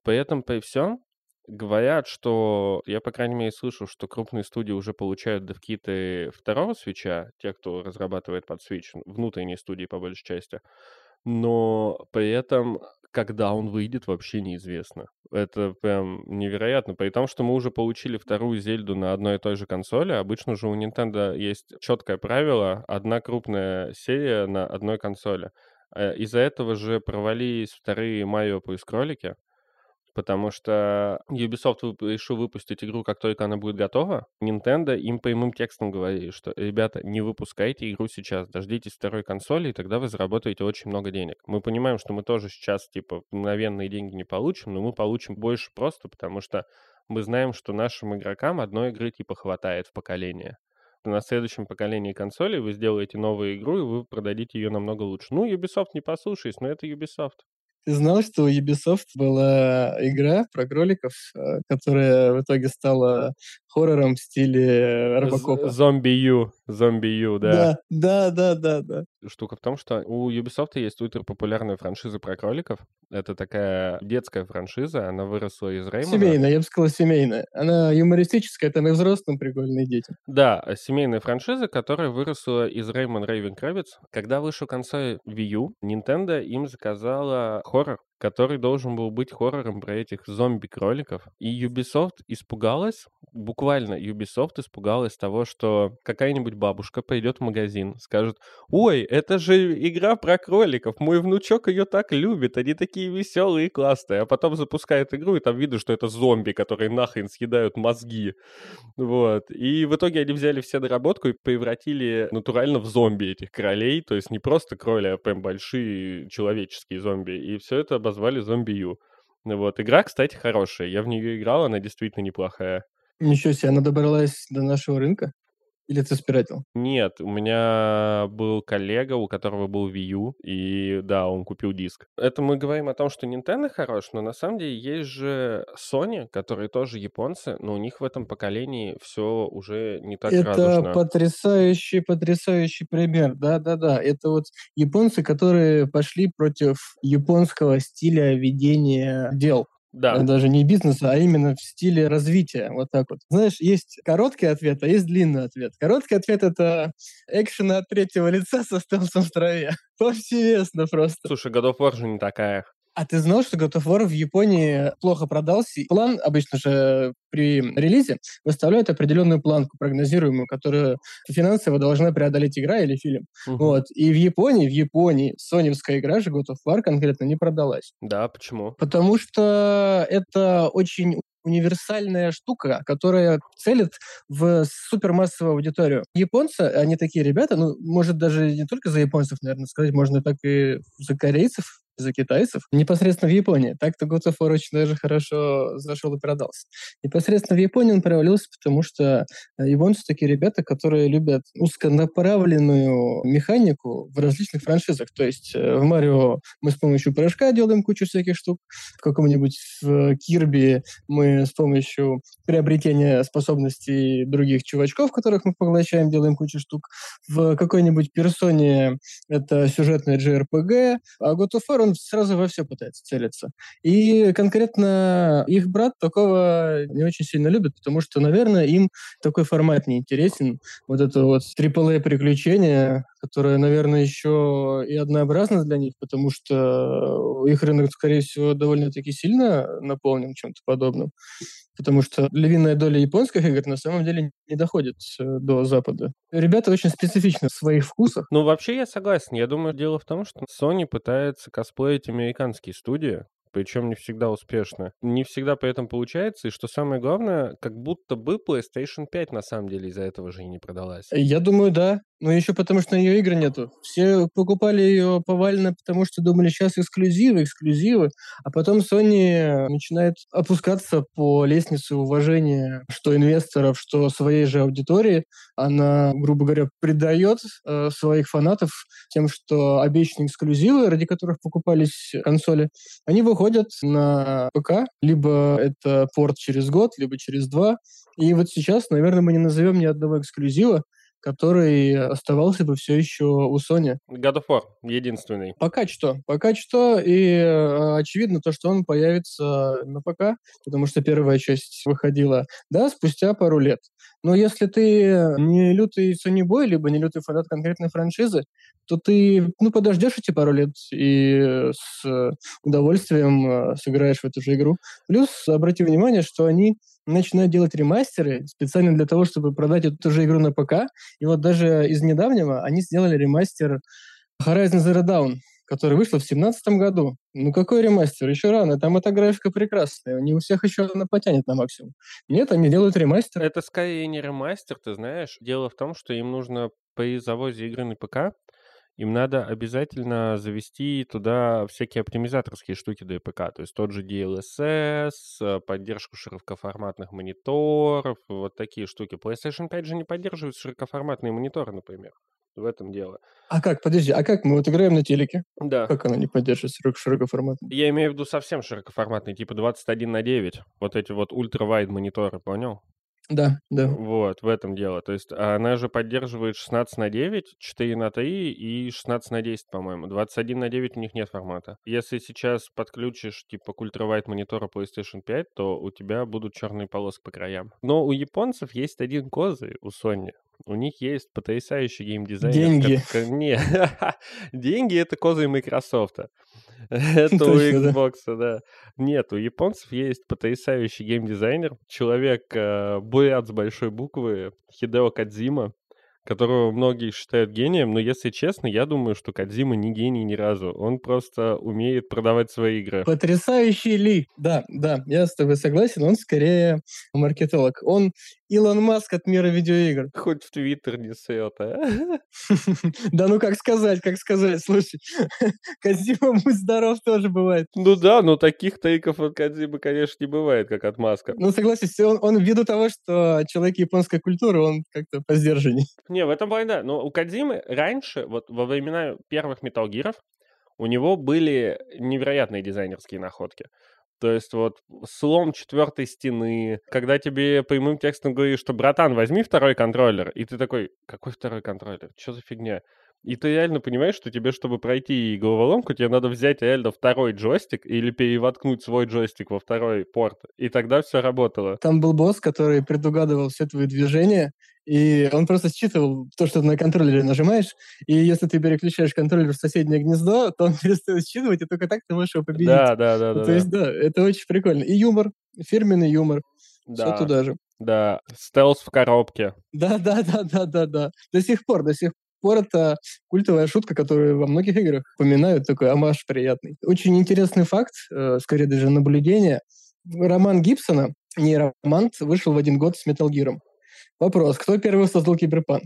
При этом, при всем, говорят, что, я, по крайней мере, слышал, что крупные студии уже получают девкиты второго свеча, те, кто разрабатывает под Switch, внутренние студии по большей части, но при этом когда он выйдет, вообще неизвестно. Это прям невероятно. При том, что мы уже получили вторую Зельду на одной и той же консоли. Обычно же у Nintendo есть четкое правило, одна крупная серия на одной консоли. Э, из-за этого же провалились вторые Марио плюс кролики потому что Ubisoft решил выпустить игру, как только она будет готова. Nintendo им прямым текстом говорили, что, ребята, не выпускайте игру сейчас, дождитесь второй консоли, и тогда вы заработаете очень много денег. Мы понимаем, что мы тоже сейчас, типа, мгновенные деньги не получим, но мы получим больше просто, потому что мы знаем, что нашим игрокам одной игры, типа, хватает в поколение на следующем поколении консолей вы сделаете новую игру, и вы продадите ее намного лучше. Ну, Ubisoft не послушаюсь, но это Ubisoft. Ты знал, что у Ubisoft была игра про кроликов, э, которая в итоге стала хоррором в стиле Робокопа? Зомби Ю. Зомби Ю, да. Да, да, да, да. Штука в том, что у Ubisoft есть популярная франшиза про кроликов. Это такая детская франшиза, она выросла из Реймона. Семейная, я бы сказал, семейная. Она юмористическая, там и взрослым прикольные дети. Да, семейная франшиза, которая выросла из Rayman Raven Kravitz. Когда вышел консоль Wii U, Nintendo им заказала хоррор, который должен был быть хоррором про этих зомби-кроликов. И Ubisoft испугалась, буквально Ubisoft испугалась того, что какая-нибудь бабушка пойдет в магазин, скажет, ой, это же игра про кроликов, мой внучок ее так любит, они такие веселые и классные, а потом запускает игру, и там видно, что это зомби, которые нахрен съедают мозги. Вот. И в итоге они взяли все доработку и превратили натурально в зомби этих кролей, то есть не просто кроли, а прям большие человеческие зомби. И все это обозвали зомби Ю. Вот. Игра, кстати, хорошая. Я в нее играл, она действительно неплохая. Ничего себе, она добралась до нашего рынка? Или ты спиратил? Нет, у меня был коллега, у которого был Wii U, и да, он купил диск. Это мы говорим о том, что Nintendo хорош, но на самом деле есть же Sony, которые тоже японцы, но у них в этом поколении все уже не так Это радужно. потрясающий, потрясающий пример. Да-да-да. Это вот японцы, которые пошли против японского стиля ведения дел. Да. Э, Даже не бизнеса, а именно в стиле развития. Вот так вот. Знаешь, есть короткий ответ, а есть длинный ответ. Короткий ответ — это экшен от третьего лица со стелсом в траве. Повсеместно просто. Слушай, God of War же не такая. А ты знал, что God of War в Японии плохо продался? План обычно же при релизе выставляют определенную планку прогнозируемую, которую финансово должна преодолеть игра или фильм. Мгм. Вот. И в Японии, в Японии соневская игра же God of War конкретно не продалась. Да, почему? Потому что это очень универсальная штука, которая целит в супермассовую аудиторию. Японцы, они такие ребята, ну, может, даже не только за японцев, наверное, сказать, можно так и за корейцев, за китайцев, непосредственно в Японии. Так-то God of War очень даже хорошо зашел и продался. Непосредственно в Японии он провалился, потому что э, японцы такие ребята, которые любят узконаправленную механику в различных франшизах. То есть э, в Марио мы с помощью прыжка делаем кучу всяких штук, в каком-нибудь в Кирби мы с помощью приобретения способностей других чувачков, которых мы поглощаем, делаем кучу штук. В какой-нибудь персоне это сюжетная JRPG, а God of War он сразу во все пытается целиться. И конкретно их брат такого не очень сильно любит, потому что, наверное, им такой формат не интересен. Вот это вот AAA приключение, которое, наверное, еще и однообразно для них, потому что их рынок, скорее всего, довольно-таки сильно наполнен чем-то подобным. Потому что львиная доля японских игр на самом деле не доходит э, до Запада. Ребята очень специфичны в своих вкусах. Ну, вообще я согласен. Я думаю, дело в том, что Sony пытается косплеить американские студии, причем не всегда успешно. Не всегда при этом получается, и что самое главное, как будто бы PlayStation 5 на самом деле из-за этого же и не продалась. Я думаю, да. Но еще потому, что ее игр нету. Все покупали ее повально, потому что думали, сейчас эксклюзивы, эксклюзивы. А потом Sony начинает опускаться по лестнице уважения, что инвесторов, что своей же аудитории. Она, грубо говоря, предает э, своих фанатов тем, что обещанные эксклюзивы, ради которых покупались консоли, они выходят на ПК. Либо это порт через год, либо через два. И вот сейчас, наверное, мы не назовем ни одного эксклюзива, который оставался бы все еще у Sony. God of War единственный. Пока что. Пока что. И э, очевидно то, что он появится на ПК, потому что первая часть выходила, да, спустя пару лет. Но если ты не лютый Sony Boy, либо не лютый фанат конкретной франшизы, то ты, ну, подождешь эти пару лет и с удовольствием э, сыграешь в эту же игру. Плюс обрати внимание, что они начинают делать ремастеры специально для того, чтобы продать эту же игру на ПК. И вот даже из недавнего они сделали ремастер Horizon Zero Dawn, который вышла в 2017 году. Ну какой ремастер? Еще рано. Там эта графика прекрасная. Не у всех еще она потянет на максимум. Нет, они делают ремастер. Это скорее не ремастер, ты знаешь. Дело в том, что им нужно при завозе игры на ПК им надо обязательно завести туда всякие оптимизаторские штуки для ПК, то есть тот же DLSS, э, поддержку широкоформатных мониторов, вот такие штуки. PlayStation 5 же не поддерживает широкоформатные мониторы, например. В этом дело. А как, подожди, а как мы вот играем на телеке? Да. Как она не поддерживает широк- широкоформатный? Я имею в виду совсем широкоформатные, типа 21 на 9. Вот эти вот ультра-вайд мониторы, понял? Да, да. Вот, в этом дело. То есть она же поддерживает 16 на 9, 4 на 3 и 16 на 10, по-моему. 21 на 9 у них нет формата. Если сейчас подключишь типа к ультравайт монитора PlayStation 5, то у тебя будут черные полоски по краям. Но у японцев есть один козырь, у Sony. У них есть потрясающий геймдизайнер. Деньги. Как, не, деньги это козы Microsoft. Это у Xbox, да. Нет, у японцев есть потрясающий геймдизайнер, человек, э, бурят с большой буквы, Хидео Кадзима которого многие считают гением, но если честно, я думаю, что Кадзима не гений ни разу. Он просто умеет продавать свои игры. Потрясающий Ли. Да, да, я с тобой согласен. Он скорее маркетолог. Он Илон Маск от мира видеоигр. Хоть в Твиттер не сет, а? Да ну как сказать, как сказать, слушай. Кадзима, будь здоров, тоже бывает. Ну да, но таких тейков от Кадзимы, конечно, не бывает, как от Маска. Ну согласись, он, он ввиду того, что человек японской культуры, он как-то поздержанней. Не, в этом плане, да. Но у Кадзимы раньше, вот во времена первых Gear, у него были невероятные дизайнерские находки. То есть вот слом четвертой стены, когда тебе прямым текстом говоришь, что братан, возьми второй контроллер, и ты такой, какой второй контроллер? Что за фигня? И ты реально понимаешь, что тебе, чтобы пройти головоломку, тебе надо взять реально второй джойстик или перевоткнуть свой джойстик во второй порт, и тогда все работало. Там был босс, который предугадывал все твои движения, и он просто считывал то, что ты на контроллере нажимаешь, и если ты переключаешь контроллер в соседнее гнездо, то он перестает считывать, и только так ты можешь его победить. Да, да, да. Ну, да то да. есть, да, это очень прикольно. И юмор, фирменный юмор, да. все туда же. Да, стелс в коробке. Да, да, да, да, да, да. До сих пор, до сих пор это культовая шутка, которую во многих играх упоминают, такой амаш приятный. Очень интересный факт, э, скорее даже наблюдение. Роман Гибсона, не роман, вышел в один год с Metal Gear. Вопрос, кто первый создал киберпанк?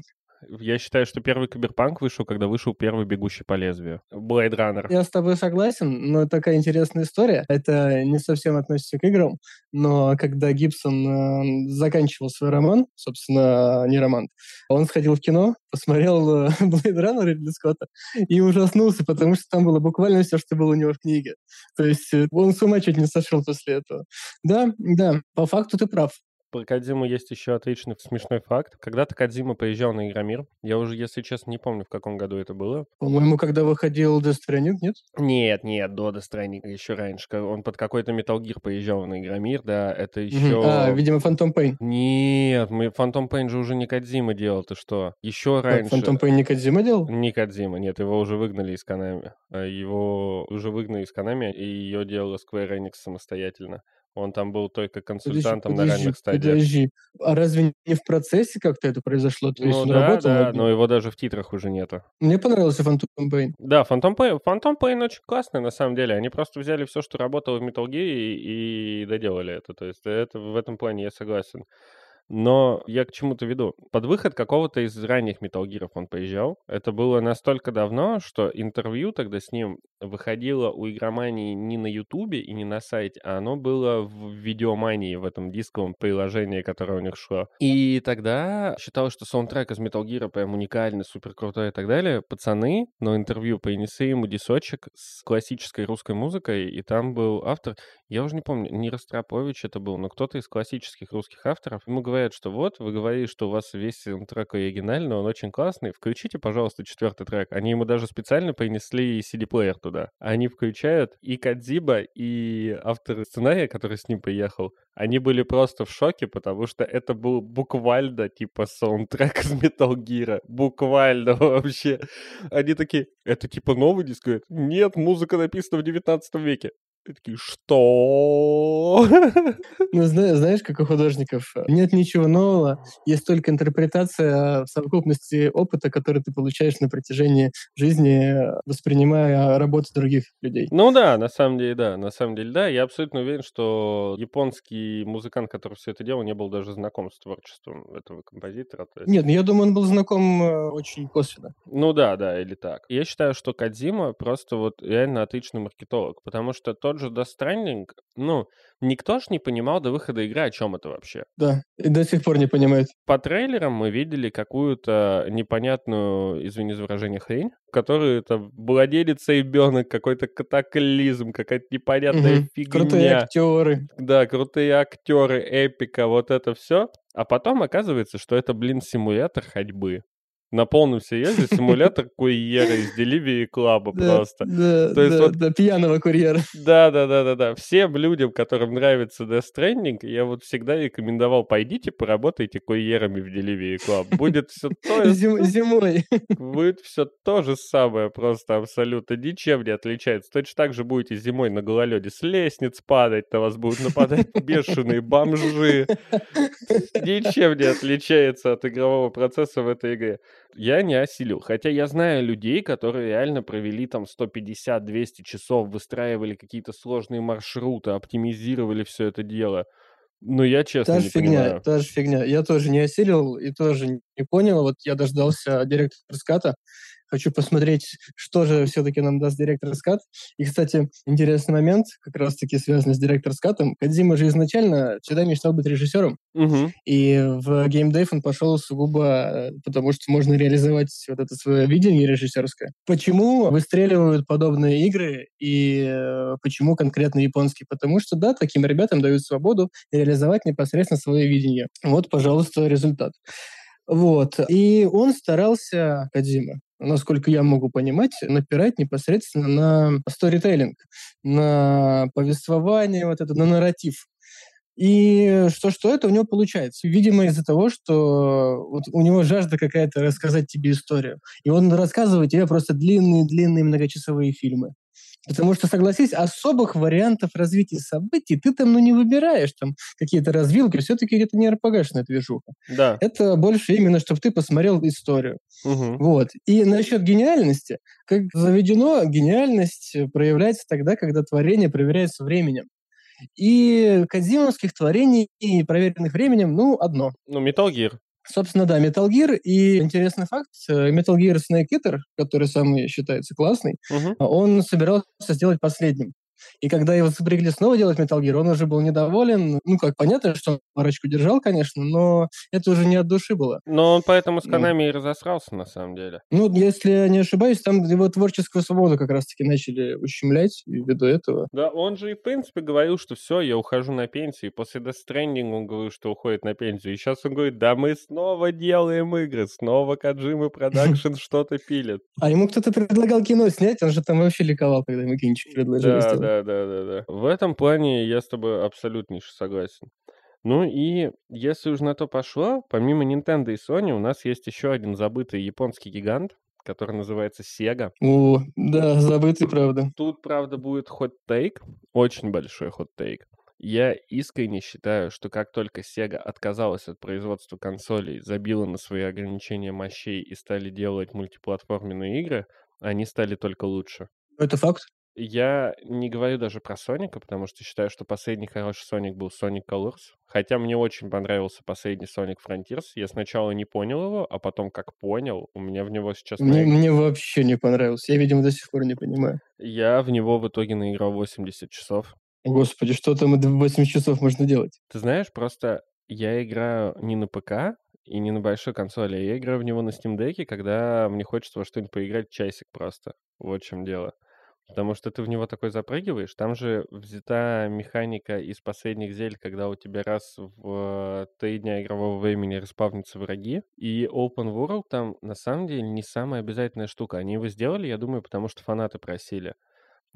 Я считаю, что первый киберпанк вышел, когда вышел первый «Бегущий по лезвию». Blade Runner. Я с тобой согласен, но такая интересная история. Это не совсем относится к играм, но когда Гибсон э, заканчивал свой роман, собственно, не роман, он сходил в кино, посмотрел э, Blade Runner Ридли Скотта и ужаснулся, потому что там было буквально все, что было у него в книге. То есть э, он с ума чуть не сошел после этого. Да, да, по факту ты прав. Про Кадзиму есть еще отличный смешной факт. Когда-то Кадзима поезжал на Игромир. Я уже, если честно, не помню, в каком году это было. По-моему, когда выходил Death Stranding, нет? Нет, нет, до Death Stranding, еще раньше. Он под какой-то Metal Gear поезжал на Игромир, да, это еще... А, видимо, Phantom Pain. Нет, мы Phantom Pain же уже не Кадзима делал, ты что? Еще раньше. Так, Phantom Pain не Кадзима делал? Не Кадзима, нет, его уже выгнали из Канами. Его уже выгнали из Канами, и ее делала Square Enix самостоятельно. Он там был только консультантом подожди, на ранних стадиях. Подожди, а разве не в процессе как-то это произошло? То есть ну он да, работал да, но его даже в титрах уже нету. Мне понравился Phantom Pain. Да, Phantom Pain, Phantom Pain очень классный на самом деле. Они просто взяли все, что работало в Metal Gear и, и доделали это. То есть это в этом плане я согласен. Но я к чему-то веду. Под выход какого-то из ранних Gear'ов он поезжал. Это было настолько давно, что интервью тогда с ним выходило у игромании не на Ютубе и не на сайте, а оно было в видеомании, в этом дисковом приложении, которое у них шло. И тогда считалось, что саундтрек из Metal Gear прям уникальный, супер крутой и так далее. Пацаны на интервью принесли ему дисочек с классической русской музыкой, и там был автор, я уже не помню, не Ростропович это был, но кто-то из классических русских авторов. Ему говорят, что вот, вы говорили, что у вас весь трек оригинальный, он очень классный, включите, пожалуйста, четвертый трек. Они ему даже специально принесли CD-плеер туда. Они включают и Кадзиба, и автор сценария, который с ним приехал, они были просто в шоке, потому что это был буквально типа саундтрек из Metal Gear. Буквально вообще. Они такие, это типа новый диск? Говорят, нет, музыка написана в 19 веке. И такие, что? Ну, зна- знаешь, как у художников, нет ничего нового, есть только интерпретация в совокупности опыта, который ты получаешь на протяжении жизни, воспринимая работу других людей. Ну да, на самом деле, да. На самом деле, да. Я абсолютно уверен, что японский музыкант, который все это делал, не был даже знаком с творчеством этого композитора. то есть- Нет, ну я думаю, он был знаком э, очень косвенно. Ну да, да, или так. Я считаю, что Кадзима просто вот реально отличный маркетолог, потому что тот же Death Stranding, ну, никто ж не понимал до выхода игры, о чем это вообще. Да, и до сих пор не понимает. По трейлерам мы видели какую-то непонятную, извини за выражение, хрень, в которой это владелец ребенок, какой-то катаклизм, какая-то непонятная Мгм. фигня. Крутые актеры. Да, крутые актеры, эпика, вот это все. А потом оказывается, что это, блин, симулятор ходьбы. На полном серьезе симулятор курьера из Delivery Club просто. Да, То есть да, вот да, пьяного курьера. да, да, да, да, да. Всем людям, которым нравится Death Stranding, я вот всегда рекомендовал, пойдите, поработайте курьерами в Delivery Club. Будет все то, Зим- Зимой. будет все то же самое, просто абсолютно ничем не отличается. Точно так же будете зимой на гололеде с лестниц падать, на вас будут нападать бешеные бомжи. Ничем не отличается от игрового процесса в этой игре. Я не осилил. Хотя я знаю людей, которые реально провели там 150-200 часов, выстраивали какие-то сложные маршруты, оптимизировали все это дело. Но я честно Та же не фигня, понимаю. та же фигня. Я тоже не осилил и тоже не понял. Вот я дождался директора ската. Хочу посмотреть, что же все-таки нам даст директор скат. И, кстати, интересный момент, как раз-таки связанный с директор скатом. Кадзима же изначально всегда мечтал быть режиссером. Мгм. И в геймдев он пошел сугубо э, потому, что можно реализовать вот это свое видение режиссерское. Почему выстреливают подобные игры и э, почему конкретно японские? Потому что, да, таким ребятам дают свободу реализовать непосредственно свое видение. Вот, пожалуйста, результат. Вот. И он старался, Кадзима, насколько я могу понимать, напирать непосредственно на сторителлинг, на повествование, вот это, на нарратив. И что-что это у него получается. Видимо, из-за того, что вот у него жажда какая-то рассказать тебе историю. И он рассказывает тебе просто длинные-длинные многочасовые фильмы. Потому что, согласись, особых вариантов развития событий ты там, ну, не выбираешь, там, какие-то развилки. Все-таки это не РПГшная движуха. Да. Это больше именно, чтобы ты посмотрел историю. Мгм. Вот. И насчет гениальности, как заведено, гениальность проявляется тогда, когда творение проверяется временем. И кадзимовских творений, и проверенных временем, ну, одно. Ну, Metal Gear. Собственно, да, Metal Gear. И интересный факт, э, Metal Gear Snake Eater, который самый считается классный, Мгм. он собирался сделать последним. И когда его запрягли снова делать Metal Gear, он уже был недоволен. Ну, как, понятно, что он парочку держал, конечно, но это уже не от души было. Но он поэтому с Ну. Konami и разосрался, на самом деле. Ну, если я не ошибаюсь, там его творческую свободу как раз-таки начали ущемлять ввиду этого. Да, он же и в принципе говорил, что все, я ухожу на пенсию. И после Death Stranding он говорил, что уходит на пенсию. И сейчас он говорит, да мы снова делаем игры, снова Kojima Production что-то пилит. А ему кто-то предлагал кино снять, он же там вообще ликовал, когда ему кинчик предложили Да, сделать. Да, да, да, да. В этом плане я с тобой абсолютнейше согласен. Ну и если уж на то пошло, помимо Nintendo и Sony, у нас есть еще один забытый японский гигант, который называется Sega. О, да, забытый, правда. Тут, правда, будет хот-тейк, очень большой хот-тейк. Я искренне считаю, что как только Sega отказалась от производства консолей, забила на свои ограничения мощей и стали делать мультиплатформенные игры, они стали только лучше. Это факт. Я не говорю даже про Соника, потому что считаю, что последний хороший Соник был Sonic Colors. Хотя мне очень понравился последний Sonic Frontiers. Я сначала не понял его, а потом как понял, у меня в него сейчас... Мне, моя- мне вообще не понравился. Я, видимо, до сих пор не понимаю. Я в него в итоге наиграл 80 часов. Господи, что там и 8 часов можно делать? Ты знаешь, просто я играю не на ПК и не на большой консоли, а я играю в него на Steam Deck, когда мне хочется во что-нибудь поиграть часик просто. Вот в чем дело. Потому что ты в него такой запрыгиваешь, там же взята механика из последних зель, когда у тебя раз в три дня игрового времени респавнятся враги, и Open World там на самом деле не самая обязательная штука. Они его сделали, я думаю, потому что фанаты просили.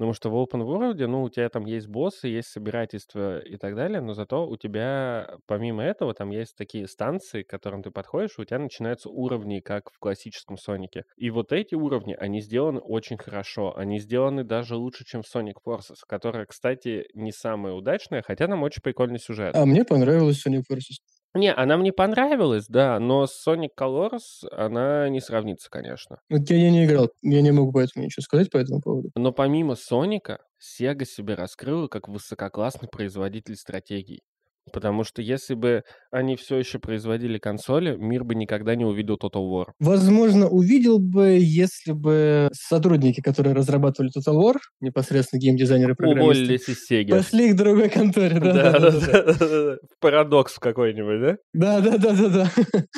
Потому что в Open World, ну, у тебя там есть боссы, есть собирательство и так далее, но зато у тебя, помимо этого, там есть такие станции, к которым ты подходишь, и у тебя начинаются уровни, как в классическом Сонике. И вот эти уровни, они сделаны очень хорошо. Они сделаны даже лучше, чем в Sonic Forces, которая, кстати, не самая удачная, хотя там очень прикольный сюжет. А мне понравилось Sonic Forces. Не, она мне понравилась, да, но Sonic Colors она не сравнится, конечно. Вот я, я не играл, я не могу поэтому ничего сказать по этому поводу. Но помимо Соника, Sega себя раскрыла как высококлассный производитель стратегий. Потому что если бы они все еще производили консоли, мир бы никогда не увидел Total War. Возможно, увидел бы, если бы сотрудники, которые разрабатывали Total War, непосредственно геймдизайнеры программисты, Уволились из Sega. пошли к другой конторе. Да, да, да, да. Парадокс какой-нибудь, да? Да, да, да, да, да.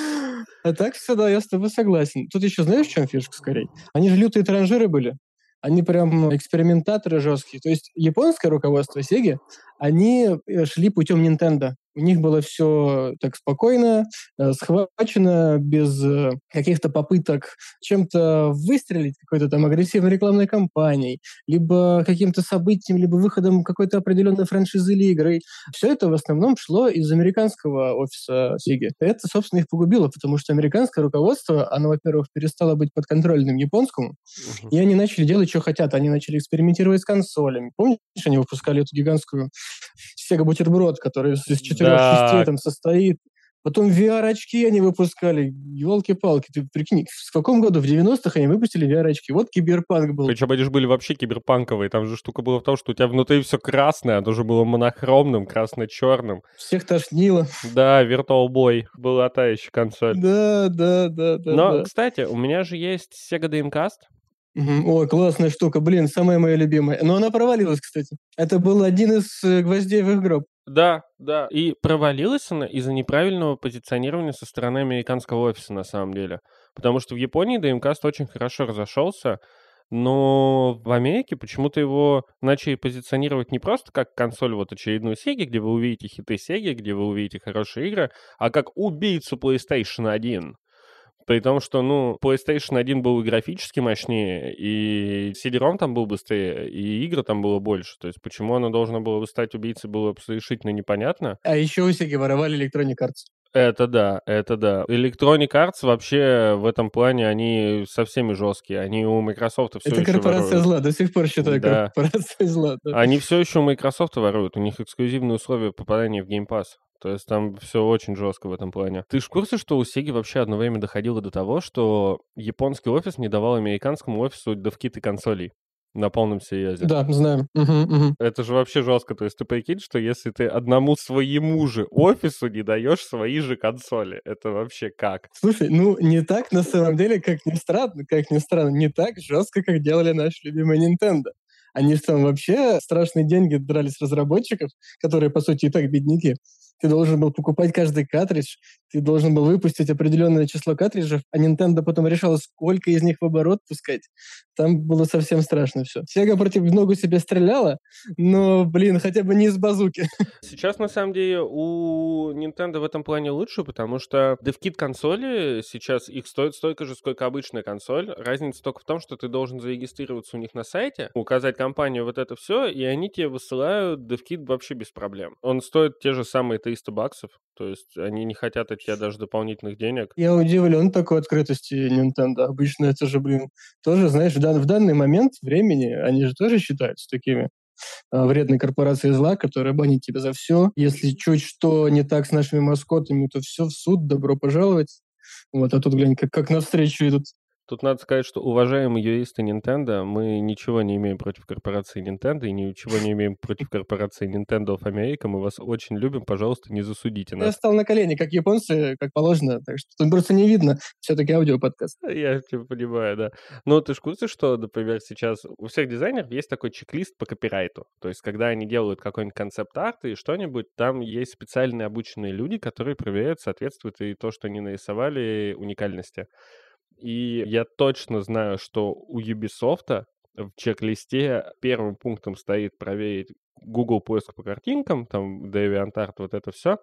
А так все, да, я с тобой согласен. Тут еще знаешь, в чем фишка скорее? Они же лютые транжиры были. Они прям экспериментаторы жесткие. То есть японское руководство Sega, они э, шли путем Nintendo. У них было все так спокойно, э, схвачено, без э, каких-то попыток чем-то выстрелить, какой-то там агрессивной рекламной кампанией, либо каким-то событием, либо выходом какой-то определенной франшизы или игры. Все это в основном шло из американского офиса Sega. Это, собственно, их погубило, потому что американское руководство, оно, во-первых, перестало быть подконтрольным японскому, uh-huh. и они начали делать, что хотят. Они начали экспериментировать с консолями. Помнишь, они выпускали эту гигантскую Sega бутерброд, который из четырех да. частей там состоит. Потом VR-очки они выпускали. Елки-палки, ты прикинь, в каком году? В 90-х они выпустили VR-очки. Вот киберпанк был. Причем они же были вообще киберпанковые. Там же штука была в том, что у тебя внутри все красное, оно же было монохромным, красно-черным. Всех тошнило. Да, Virtual Boy была та еще консоль. Да, да, да, да. Но, да. кстати, у меня же есть Sega Dreamcast. Угу. Ой, классная штука, блин, самая моя любимая. Но она провалилась, кстати. Это был один из э, гвоздей в их гроб. Да, да. И провалилась она из-за неправильного позиционирования со стороны американского офиса, на самом деле. Потому что в Японии Dreamcast очень хорошо разошелся, но в Америке почему-то его начали позиционировать не просто как консоль вот очередную Sega, где вы увидите хиты Sega, где вы увидите хорошие игры, а как убийцу PlayStation 1. При том, что, ну, PlayStation 1 был и графически мощнее, и CD-ROM там был быстрее, и игры там было больше. То есть почему оно должно было стать убийцей, было совершенно непонятно. А еще у Sega воровали Electronic Arts. Это да, это да. Electronic Arts вообще в этом плане, они со всеми жесткие. Они у Microsoft все Это еще корпорация воруют. зла, до сих пор считаю да. корпорацией зла. Да. Они все еще у Microsoft воруют. У них эксклюзивные условия попадания в Game Pass. То есть там все очень жестко в этом плане. Ты в курсе, что у Сеги вообще одно время доходило до того, что японский офис не давал американскому офису девкиты консолей? На полном серьезе. Да, знаю. Угу, угу. Это же вообще жестко. То есть ты прикинь, что если ты одному своему же офису не даешь свои же консоли, это вообще как? Слушай, ну не так на самом деле, как ни странно, как ни странно, не так жестко, как делали наши любимые Nintendo. Они там вообще страшные деньги драли с разработчиков, которые, по сути, и так бедняки ты должен был покупать каждый картридж, ты должен был выпустить определенное число картриджей, а Nintendo потом решала, сколько из них в оборот пускать. Там было совсем страшно все. Sega против ногу себе стреляла, но, блин, хотя бы не из базуки. Сейчас, на самом деле, у Nintendo в этом плане лучше, потому что DevKit консоли сейчас их стоит столько же, сколько обычная консоль. Разница только в том, что ты должен зарегистрироваться у них на сайте, указать компанию вот это все, и они тебе высылают DevKit вообще без проблем. Он стоит те же самые 300 баксов. То есть они не хотят от тебя даже дополнительных денег. Я удивлен такой открытости Nintendo. Обычно это же, блин, тоже, знаешь, в, дан, в данный момент времени они же тоже считаются такими а, вредной корпорацией зла, которая банит тебя за все. Если чуть что не так с нашими маскотами, то все в суд, добро пожаловать. Вот, а тут, глянь, как, как навстречу идут. Тут надо сказать, что уважаемые юристы Nintendo, мы ничего не имеем против корпорации Nintendo и ничего не имеем против корпорации Nintendo of America. Мы вас очень любим, пожалуйста, не засудите нас. Я стал на колени, как японцы, как положено, так что тут просто не видно. Все-таки аудиоподкаст. Я тебя понимаю, да. Но ты ж курсе, что, например, сейчас у всех дизайнеров есть такой чек-лист по копирайту. То есть, когда они делают какой-нибудь концепт-арт и что-нибудь, там есть специальные обученные люди, которые проверяют, соответствует и то, что они нарисовали, уникальности. И я точно знаю, что у Ubisoft в чек-листе первым пунктом стоит проверить Google поиск по картинкам, там DeviantArt, вот это все.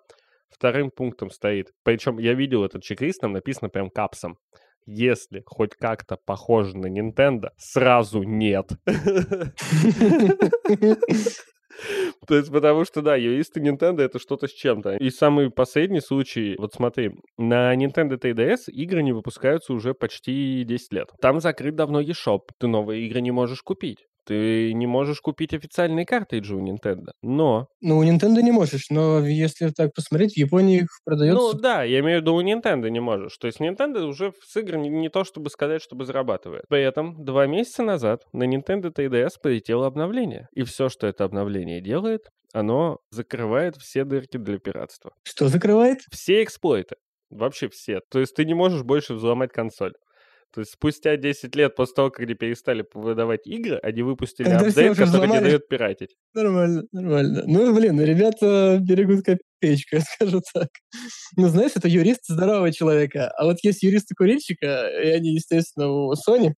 Вторым пунктом стоит, причем я видел этот чек-лист, там написано прям капсом. Если хоть как-то похоже на Nintendo, сразу нет. То есть, потому что, да, юристы Nintendo это что-то с чем-то. И самый последний случай, вот смотри, на Nintendo 3DS игры не выпускаются уже почти 10 лет. Там закрыт давно eShop, ты новые игры не можешь купить. Ты не можешь купить официальные картриджи у Nintendo, но... Ну, у Nintendo не можешь, но если так посмотреть, в Японии их продается... Ну, да, я имею в виду, у Nintendo не можешь. То есть Nintendo уже с игр не, не то, чтобы сказать, чтобы зарабатывает. При этом два месяца назад на Nintendo 3DS полетело обновление. И все, что это обновление делает, оно закрывает все дырки для пиратства. Что закрывает? Все эксплойты. Вообще все. То есть ты не можешь больше взломать консоль. То есть спустя 10 лет после того, как они перестали выдавать игры, они выпустили Когда апдейт, который взломали. не дает пиратить. Нормально, нормально. Ну, блин, ребята берегут копеечку, я скажу так. Ну, знаешь, это юрист здорового человека. А вот есть юристы курильщика, и они, естественно, у Sony,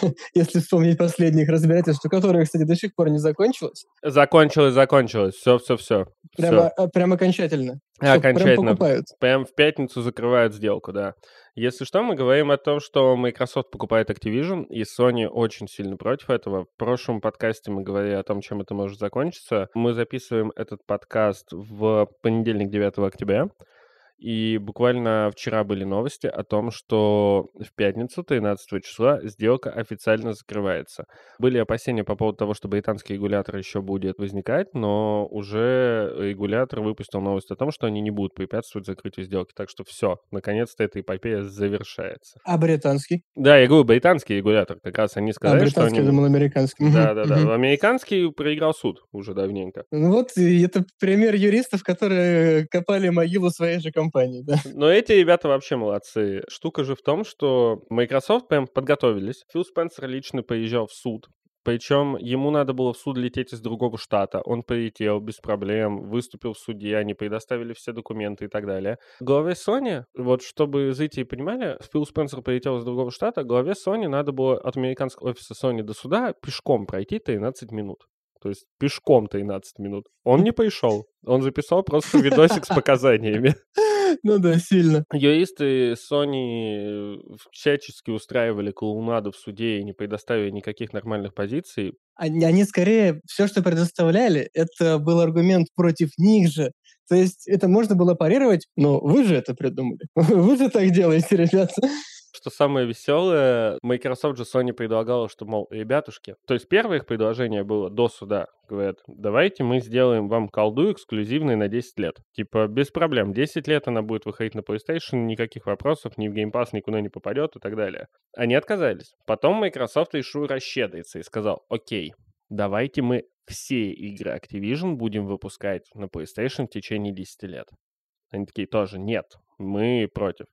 если вспомнить последних разбирательств, которые, кстати, до сих пор не закончилось. Закончилось, закончилось. Все, все, все. Прямо, все. прямо окончательно. Прям Окончательно. покупают. Прям в пятницу закрывают сделку, да. Если что, мы говорим о том, что Microsoft покупает Activision, и Sony очень сильно против этого. В прошлом подкасте мы говорили о том, чем это может закончиться. Мы записываем этот подкаст в понедельник, 9 октября. И буквально вчера были новости о том, что в пятницу, 13 числа, сделка официально закрывается. Были опасения по поводу того, что британский регулятор еще будет возникать, но уже регулятор выпустил новость о том, что они не будут препятствовать закрытию сделки. Так что все, наконец-то эта эпопея завершается. А британский? Да, я говорю, британский регулятор. Как раз они А, сказали, что британский, они... я думал, американский. Да-да-да. Американский проиграл суд уже давненько. Ну вот, это пример юристов, которые копали могилу своей же компании, да. Но эти ребята вообще молодцы. Штука же в том, что Microsoft прям подготовились. Фил Спенсер лично поезжал в суд. Причем ему надо было в суд лететь из другого штата. Он полетел без проблем, выступил в суде, они предоставили все документы и так далее. Главе Sony, вот чтобы зрители понимали, Фил Спенсер полетел из другого штата, главе Sony надо было от американского офиса Sony до суда пешком пройти 13 минут. То есть пешком 13 минут. Он не пришел. Он записал просто видосик с показаниями. Ну да, сильно. Юристы Sony всячески устраивали клоунаду в суде и не предоставили никаких нормальных позиций. Они, они скорее все, что предоставляли, это был аргумент против них же. То есть это можно было парировать, но вы же это придумали. Вы же так делаете, ребята. Что самое веселое, Microsoft же Sony предлагала, что, мол, ребятушки, то есть первое их предложение было до суда, говорят, давайте мы сделаем вам колду эксклюзивной на 10 лет. Типа, без проблем, 10 лет она будет выходить на PlayStation, никаких вопросов, ни в Game Pass никуда не попадет и так далее. Они отказались. Потом Microsoft решил расщедриться и сказал, окей, давайте мы все игры Activision будем выпускать на PlayStation в течение 10 лет. Они такие тоже, нет, мы против.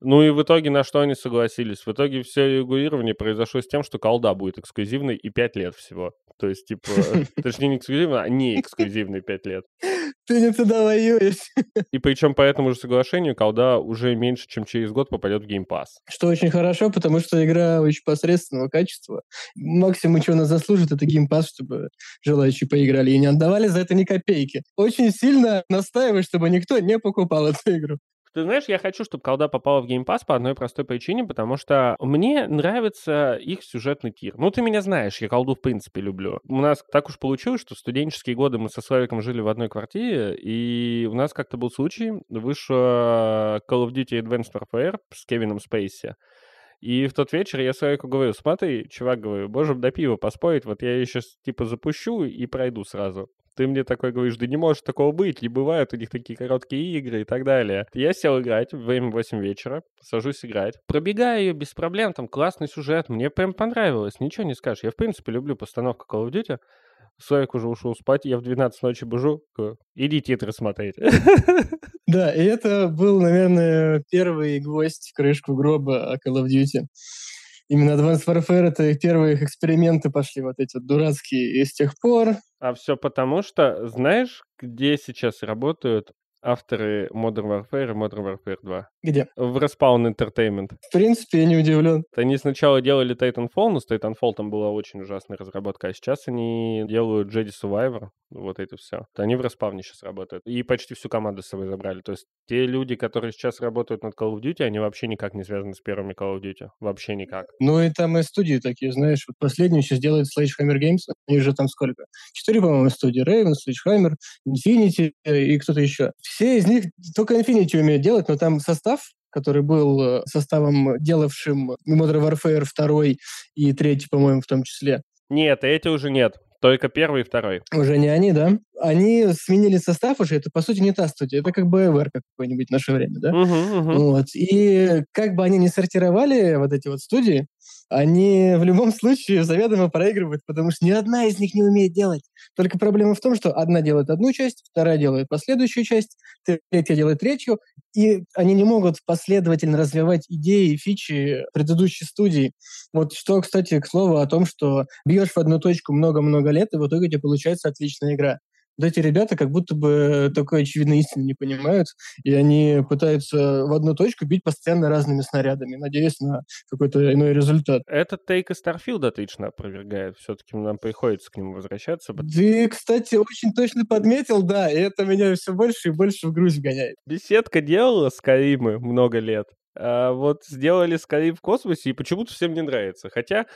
Ну и в итоге на что они согласились? В итоге все регулирование произошло с тем, что колда будет эксклюзивной и 5 лет всего. То есть, типа, точнее не эксклюзивной, а не эксклюзивной 5 лет. Ты не туда воюешь. И причем по этому же соглашению колда уже меньше, чем через год попадет в Game Pass. Что очень хорошо, потому что игра очень посредственного качества. Максимум, чего она заслужит, это геймпас, чтобы желающие поиграли и не отдавали за это ни копейки. Очень сильно настаиваю, чтобы никто не покупал эту игру. Ты знаешь, я хочу, чтобы колда попала в Game по одной простой причине, потому что мне нравится их сюжетный тир. Ну, ты меня знаешь, я колду в принципе люблю. У нас так уж получилось, что в студенческие годы мы со Славиком жили в одной квартире, и у нас как-то был случай, вышла Call of Duty Advanced Warfare с Кевином Спейси. И в тот вечер я Славику говорю, смотри, чувак, говорю, можем до пива поспорить, вот я ее сейчас типа запущу и пройду сразу. Ты мне такой говоришь, да не может такого быть, не бывают у них такие короткие игры и так далее. Я сел играть, время 8 вечера, сажусь играть. Пробегаю ее без проблем, там классный сюжет, мне прям понравилось, ничего не скажешь. Я, в принципе, люблю постановку Call of Duty. Славик уже ушел спать, я в 12 ночи бужу, иди титры смотреть. Да, и это был, наверное, первый гвоздь в крышку гроба Call of Duty. Именно Advanced Warfare — это первые их эксперименты пошли, вот эти вот дурацкие. И с тех пор... А все потому, что знаешь, где сейчас работают авторы Modern Warfare и Modern Warfare 2? Где? В Respawn Entertainment. В принципе, я не удивлен. Они сначала делали Titanfall, но с Titanfall там была очень ужасная разработка, а сейчас они делают Jedi Survivor, вот это все. Они в Respawn сейчас работают. И почти всю команду с собой забрали. То есть те люди, которые сейчас работают над Call of Duty, они вообще никак не связаны с первыми Call of Duty. Вообще никак. Ну и там и студии такие, знаешь, вот последнюю сейчас делает Sledgehammer Games, они же там сколько? Четыре, по-моему, студии. Raven, Sledgehammer, Infinity и кто-то еще. Все из них только Infinity умеют делать, но там состав который был э, составом, делавшим Modern Warfare 2 и 3, по-моему, в том числе. Нет, эти уже нет. Только первый и второй. Уже не они, да? Они сменили состав уже, это, по сути, не та студия, это как BioWare какой-нибудь в наше время, да? Угу, угу. Вот. И как бы они не сортировали вот эти вот студии, они в любом случае заведомо проигрывают, потому что ни одна из них не умеет делать. Только проблема в том, что одна делает одну часть, вторая делает последующую часть, третья делает третью, и они не могут последовательно развивать идеи и фичи предыдущей студии. Вот что, кстати, к слову о том, что бьешь в одну точку много-много лет, и в итоге у тебя получается отличная игра. Вот эти ребята как будто бы такой очевидной истины не понимают, и они пытаются в одну точку бить постоянно разными снарядами, надеясь на какой-то иной результат. Этот тейк из Старфилда отлично опровергает. Все-таки нам приходится к нему возвращаться. Ты, кстати, очень точно подметил, да, и это меня все больше и больше в грусть гоняет. Беседка делала Скаримы много лет. А вот сделали Скарим в космосе, и почему-то всем не нравится. Хотя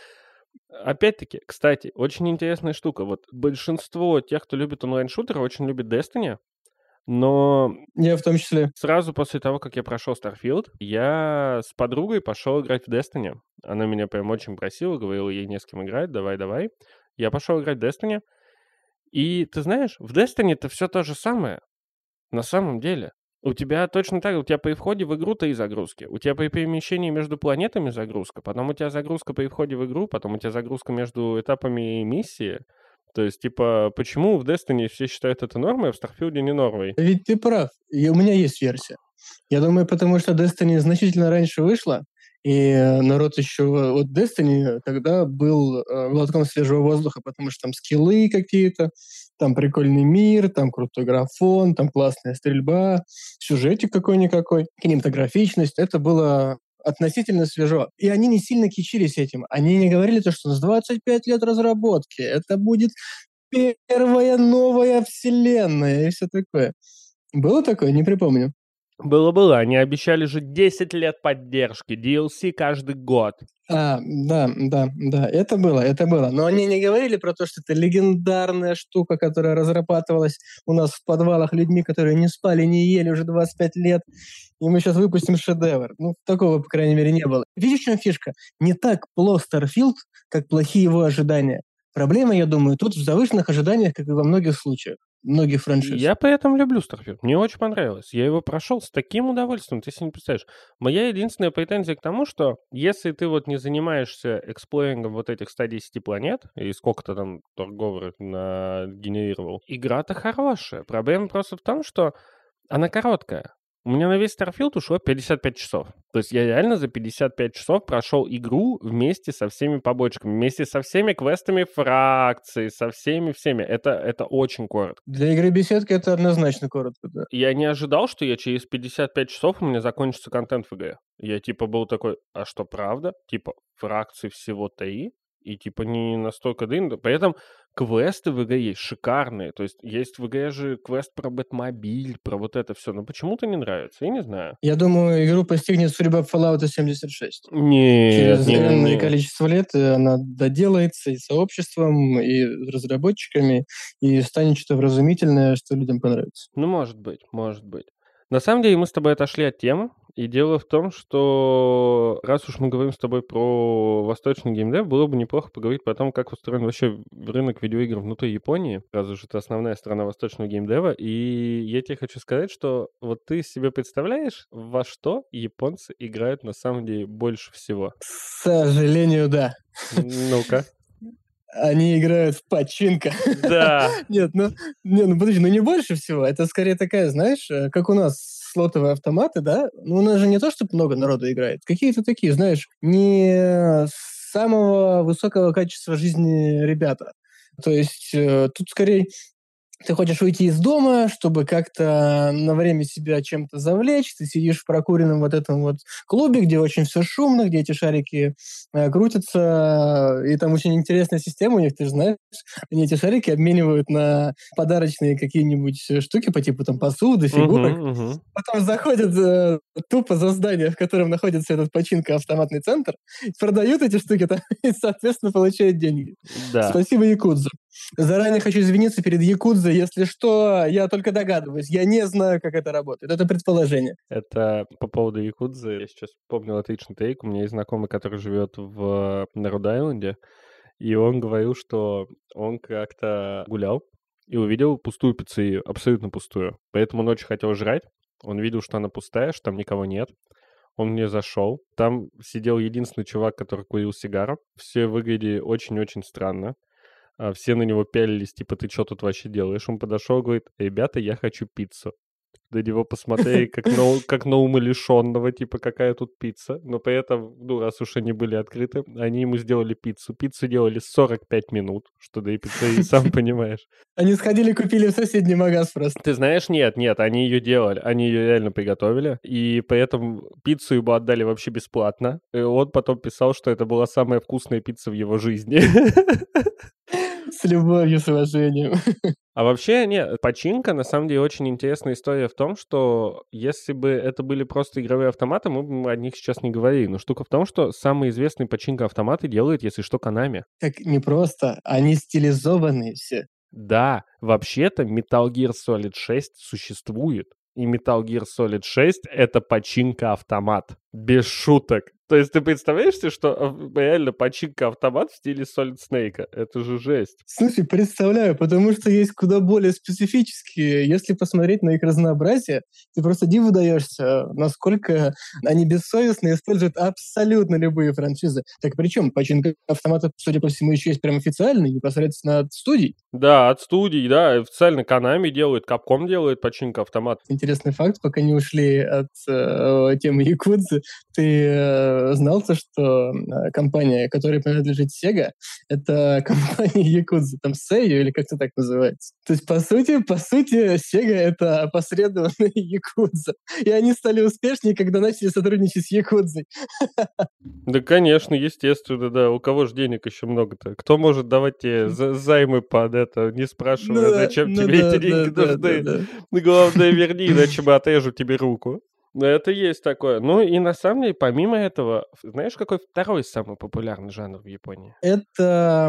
Опять-таки, кстати, очень интересная штука. Вот большинство тех, кто любит онлайн-шутеры, очень любит Destiny, но... Я в том числе. Сразу после того, как я прошел Starfield, я с подругой пошел играть в Destiny. Она меня прям очень просила, говорила, ей не с кем играть, давай-давай. Я пошел играть в Destiny. И ты знаешь, в Destiny это все то же самое. На самом деле. У тебя точно так, у тебя при входе в игру три загрузки. У тебя при перемещении между планетами загрузка, потом у тебя загрузка при входе в игру, потом у тебя загрузка между этапами миссии. То есть, типа, почему в Destiny все считают это нормой, а в Starfield не нормой? Ведь ты прав. И у меня есть версия. Я думаю, потому что Destiny значительно раньше вышла, и народ еще... Вот Destiny тогда был э, глотком свежего воздуха, потому что там скиллы какие-то, там прикольный мир, там крутой графон, там классная стрельба, сюжетик какой-никакой, кинематографичность. Это было относительно свежо. И они не сильно кичились этим. Они не говорили то, что нас 25 лет разработки, это будет первая новая вселенная и все такое. Было такое? Не припомню. Было-было, они обещали же 10 лет поддержки, DLC каждый год. А, да, да, да, это было, это было. Но они не говорили про то, что это легендарная штука, которая разрабатывалась у нас в подвалах людьми, которые не спали, не ели уже 25 лет, и мы сейчас выпустим шедевр. Ну, такого, по крайней мере, не было. Видишь, в чем фишка? Не так плох Starfield, как плохие его ожидания. Проблема, я думаю, тут в завышенных ожиданиях, как и во многих случаях многих франшиз. Я поэтому люблю Starfield. Мне очень понравилось. Я его прошел с таким удовольствием, ты себе не представляешь. Моя единственная претензия к тому, что если ты вот не занимаешься эксплорингом вот этих 110 планет, и сколько-то там торговых генерировал, игра-то хорошая. Проблема просто в том, что она короткая. У меня на весь Starfield ушло 55 часов. То есть я реально за 55 часов прошел игру вместе со всеми побочками, вместе со всеми квестами фракций, со всеми всеми. Это, это очень коротко. Для игры беседки это однозначно коротко, да. Я не ожидал, что я через 55 часов у меня закончится контент в игре. Я типа был такой, а что правда? Типа фракций всего три? И типа не настолько длинно. При этом квесты в игре есть шикарные. То есть есть в игре же квест про Бэтмобиль, про вот это все. Но почему-то не нравится, я не знаю. Я думаю, игру постигнет судьба Fallout 76. Нет, Через огромное количество лет она доделается и сообществом, и разработчиками, и станет что-то вразумительное, что людям понравится. Ну, может быть, может быть. На самом деле мы с тобой отошли от темы, и дело в том, что раз уж мы говорим с тобой про восточный геймдев, было бы неплохо поговорить про то, как устроен вообще рынок видеоигр внутри Японии, раз уж это основная страна восточного геймдева, и я тебе хочу сказать, что вот ты себе представляешь, во что японцы играют на самом деле больше всего? К сожалению, да. Ну-ка они играют в починка. Да. Нет, ну, не, ну подожди, ну не больше всего. Это скорее такая, знаешь, э, как у нас слотовые автоматы, да? Ну у нас же не то, чтобы много народу играет. Какие-то такие, знаешь, не самого высокого качества жизни ребята. То есть э, тут скорее ты хочешь уйти из дома, чтобы как-то на время себя чем-то завлечь, ты сидишь в прокуренном вот этом вот клубе, где очень все шумно, где эти шарики э, крутятся, и там очень интересная система у них, ты же знаешь, они эти шарики обменивают на подарочные какие-нибудь штуки по типу там посуды, фигурок. Uh-huh, uh-huh. Потом заходят э, тупо за здание, в котором находится этот починка-автоматный центр, продают эти штуки там, и, соответственно, получают деньги. Да. Спасибо, Якудза. Заранее хочу извиниться перед Якудзой. Если что, я только догадываюсь. Я не знаю, как это работает. Это предположение. Это по поводу Якудзы. Я сейчас помнил отличный тейк. У меня есть знакомый, который живет в Народ-Айленде. И он говорил, что он как-то гулял и увидел пустую пиццерию, абсолютно пустую. Поэтому он очень хотел жрать. Он видел, что она пустая, что там никого нет. Он мне зашел. Там сидел единственный чувак, который курил сигару. Все выглядели очень-очень странно. А все на него пялились, типа, ты что тут вообще делаешь? Он подошел, говорит, ребята, я хочу пиццу. на него посмотреть, как на, как на умалишенного, типа, какая тут пицца. Но при этом, ну, раз уж они были открыты, они ему сделали пиццу. Пиццу делали 45 минут, что да и пиццерии, сам понимаешь. Они сходили, купили в соседний магаз просто. Ты знаешь, нет, нет, они ее делали, они ее реально приготовили, и при этом пиццу ему отдали вообще бесплатно. И он потом писал, что это была самая вкусная пицца в его жизни. С любовью, с уважением. А вообще, нет, починка, на самом деле, очень интересная история в том, что если бы это были просто игровые автоматы, мы бы о них сейчас не говорили. Но штука в том, что самые известные починка автоматы делают, если что, Konami. Так не просто, они стилизованные все. Да, вообще-то Metal Gear Solid 6 существует. И Metal Gear Solid 6 — это починка автомат. Без шуток. То есть ты представляешь себе, что реально починка автомат в стиле Solid Snake? Это же жесть. Слушай, представляю, потому что есть куда более специфические. Если посмотреть на их разнообразие, ты просто диву даешься, насколько они бессовестно используют абсолютно любые франшизы. Так причем починка автомата, судя по всему, еще есть прям официальный, непосредственно от студий. Да, от студий, да, официально Konami делает, Capcom делает починка автомата. Интересный факт, пока не ушли от э, темы Якудзы, ты э, знал то, что э, компания, которой принадлежит Sega, это компания Якудза, там Seiyu или как-то так называется. То есть, по сути, по сути, Sega — это опосредованные Якудза. И они стали успешнее, когда начали сотрудничать с Якудзой. Да, конечно, естественно, да. У кого же денег еще много-то? Кто может давать тебе займы под это, не спрашивая, ну, зачем ну, тебе да, эти деньги да, нужны? Да, да. Главное, верни, иначе мы отрежу тебе руку. Это есть такое. Ну и на самом деле, помимо этого, знаешь, какой второй самый популярный жанр в Японии? Это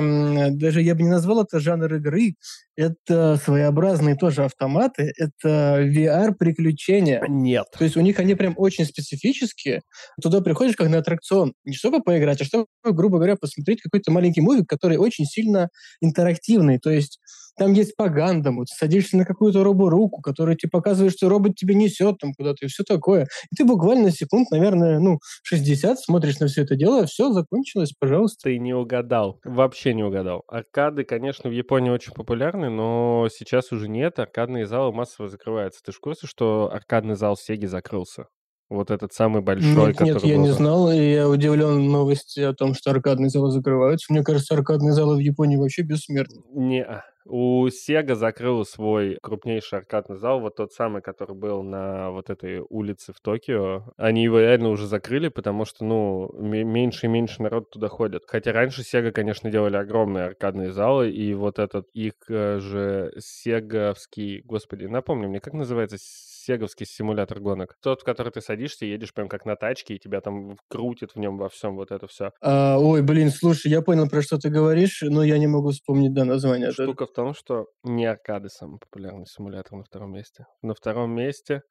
даже я бы не назвал это жанр игры. Это своеобразные тоже автоматы. Это VR-приключения. Нет. То есть у них они прям очень специфические. Туда приходишь как на аттракцион. Не чтобы поиграть, а чтобы, грубо говоря, посмотреть какой-то маленький мувик, который очень сильно интерактивный. То есть там есть по гандаму, ты садишься на какую-то робо-руку, которая тебе показывает, что робот тебя несет там куда-то и все такое. И ты буквально секунд, наверное, ну, 60 смотришь на все это дело, все, закончилось, пожалуйста. Ты не угадал, вообще не угадал. Аркады, конечно, в Японии очень популярны, но сейчас уже нет, аркадные залы массово закрываются. Ты в курсе, что аркадный зал Сеги закрылся? Вот этот самый большой, нет, который Нет, я был... не знал, и я удивлен новости о том, что аркадные залы закрываются. Мне кажется, аркадные залы в Японии вообще бессмертны. Не, у Sega закрыл свой крупнейший аркадный зал, вот тот самый, который был на вот этой улице в Токио. Они его реально уже закрыли, потому что, ну, меньше и меньше народ туда ходит. Хотя раньше Sega, конечно, делали огромные аркадные залы, и вот этот их э, же сеговский, господи, напомни мне, как называется сеговский симулятор гонок. Тот, в который ты садишься, едешь прям как на тачке, и тебя там крутит в нем во всем вот это все. А, ой, блин, слушай, я понял, про что ты говоришь, но я не могу вспомнить, да, название. Штука в том, что не аркады самый популярный симулятор на втором месте. На втором месте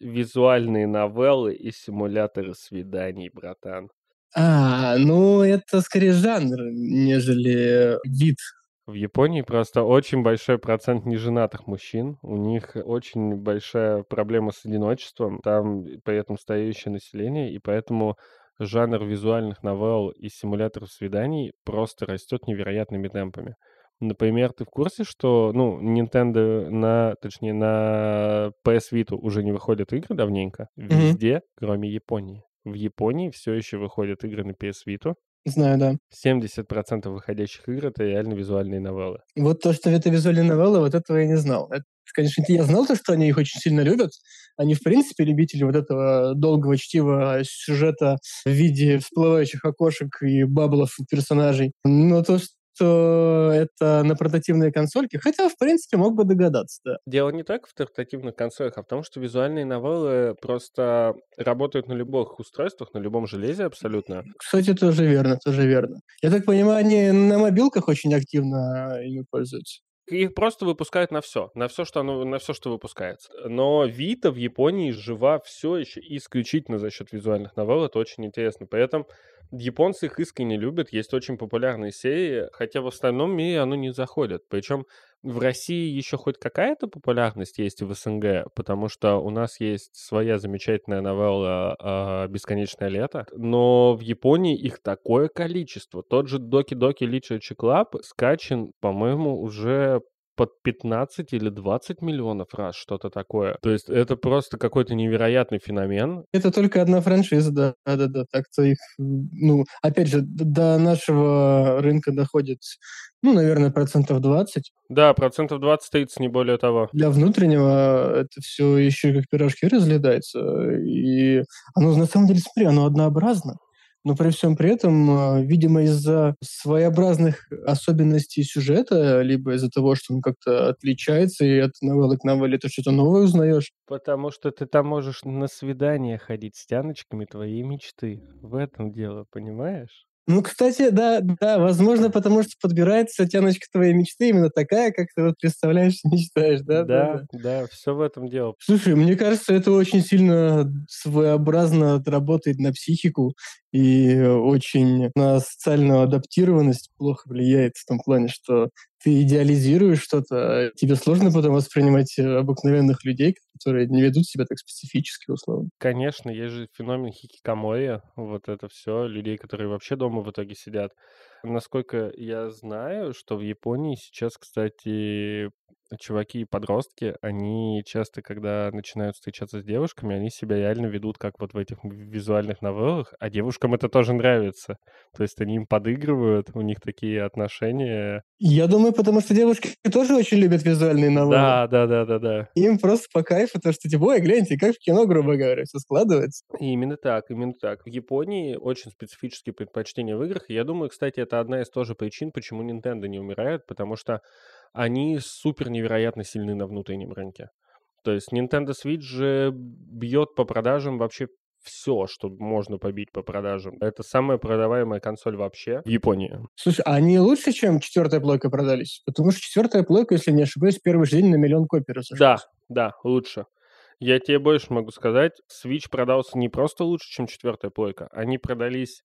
визуальные новеллы и симуляторы свиданий, братан. А, ну это скорее жанр, нежели вид в Японии просто очень большой процент неженатых мужчин. У них очень большая проблема с одиночеством. Там при этом стареющее население, и поэтому жанр визуальных новелл и симуляторов свиданий просто растет невероятными темпами. Например, ты в курсе, что, ну, Nintendo на, точнее, на PS Vita уже не выходят игры давненько? Везде, mm-hmm. кроме Японии. В Японии все еще выходят игры на PS Vita, Знаю, да. 70% выходящих игр — это реально визуальные новеллы. Вот то, что это визуальные новеллы, вот этого я не знал. Это, конечно, я знал то, что они их очень сильно любят. Они, в принципе, любители вот этого долгого чтива сюжета в виде всплывающих окошек и баблов персонажей. Но то, что это на портативные консольки, хотя, в принципе, мог бы догадаться, да. Дело не так в портативных консолях, а в том, что визуальные новеллы просто работают на любых устройствах, на любом железе абсолютно. Кстати, тоже верно, тоже верно. Я так понимаю, они на мобилках очень активно ими пользуются. Их просто выпускают на все, на все, что оно, на все, что выпускается. Но Vita в Японии жива все еще исключительно за счет визуальных новелл. Это очень интересно. При этом японцы их искренне любят. Есть очень популярные серии, хотя в остальном мире оно не заходит. Причем в России еще хоть какая-то популярность есть в СНГ, потому что у нас есть своя замечательная новелла э, «Бесконечное лето», но в Японии их такое количество. Тот же Доки Доки Literature Club скачан, по-моему, уже под 15 или 20 миллионов раз, что-то такое. То есть это просто какой-то невероятный феномен. Это только одна франшиза, да, да, да. Так-то их, ну, опять же, до нашего рынка доходит, ну, наверное, процентов 20. Да, процентов 20-30, не более того. Для внутреннего это все еще как пирожки разлетается. И оно, на самом деле, смотри, оно однообразно. Но при всем при этом, а, видимо, из-за своеобразных особенностей сюжета, либо из-за того, что он как-то отличается, и от новеллы к новелле ты что-то новое узнаешь. Потому что ты там можешь на свидание ходить с тяночками твоей мечты. В этом дело, понимаешь? Ну, кстати, да, да, возможно, потому что подбирается тяночка твоей мечты именно такая, как ты вот представляешь, мечтаешь, да? Да, да, да, все в этом дело. Слушай, мне кажется, это очень сильно своеобразно работает на психику и очень на социальную адаптированность плохо влияет в том плане, что ты идеализируешь что-то, тебе сложно потом воспринимать обыкновенных людей, которые не ведут себя так специфически, условно. Конечно, есть же феномен хикикамоя, вот это все, людей, которые вообще дома в итоге сидят. Насколько я знаю, что в Японии сейчас, кстати, чуваки и подростки, они часто, когда начинают встречаться с девушками, они себя реально ведут как вот в этих визуальных новеллах, а девушкам это тоже нравится. То есть они им подыгрывают, у них такие отношения. Я думаю, потому что девушки тоже очень любят визуальные новеллы. Да, да, да, да, да. Им просто по кайфу то, что типа, ой, гляньте, как в кино, грубо говоря, все складывается. И именно так, именно так. В Японии очень специфические предпочтения в играх. И я думаю, кстати, это одна из тоже причин, почему Nintendo не умирает, потому что они супер невероятно сильны на внутреннем рынке. То есть Nintendo Switch же бьет по продажам вообще все, что можно побить по продажам. Это самая продаваемая консоль вообще в Японии. Слушай, а они лучше, чем четвертая плойка продались? Потому что четвертая плойка, если не ошибаюсь, первый же день на миллион копий разошлась. Да, да, лучше. Я тебе больше могу сказать, Switch продался не просто лучше, чем четвертая плойка. Они продались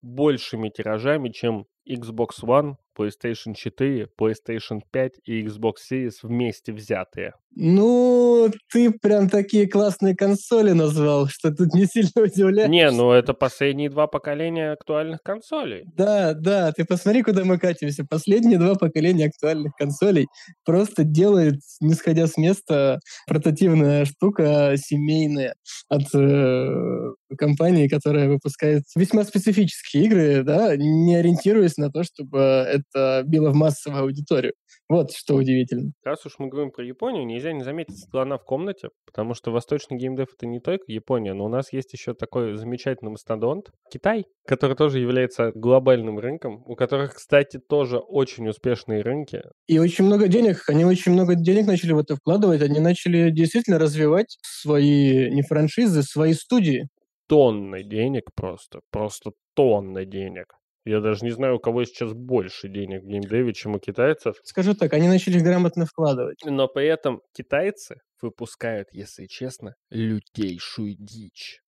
большими тиражами, чем Xbox One, PlayStation 4, PlayStation 5 и Xbox Series вместе взятые. Ну, ты прям такие классные консоли назвал, что тут не сильно удивляешься. Не, ну это последние два поколения актуальных консолей. Да, да, ты посмотри, куда мы катимся. Последние два поколения актуальных консолей просто делает, не сходя с места, портативная штука семейная от э, компании, которая выпускает весьма специфические игры, да, не ориентируясь на то, чтобы это било в массовую аудиторию. Вот что удивительно. Раз уж мы говорим про Японию, нельзя не заметить слона в комнате, потому что восточный геймдев — это не только Япония, но у нас есть еще такой замечательный мастодонт — Китай, который тоже является глобальным рынком, у которых, кстати, тоже очень успешные рынки. И очень много денег. Они очень много денег начали в это вкладывать. Они начали действительно развивать свои, не франшизы, свои студии. Тонны денег просто, просто тонны денег. Я даже не знаю, у кого сейчас больше денег в геймдеве, чем у китайцев. Скажу так, они начали грамотно вкладывать. Но при этом китайцы выпускают, если честно, лютейшую дичь.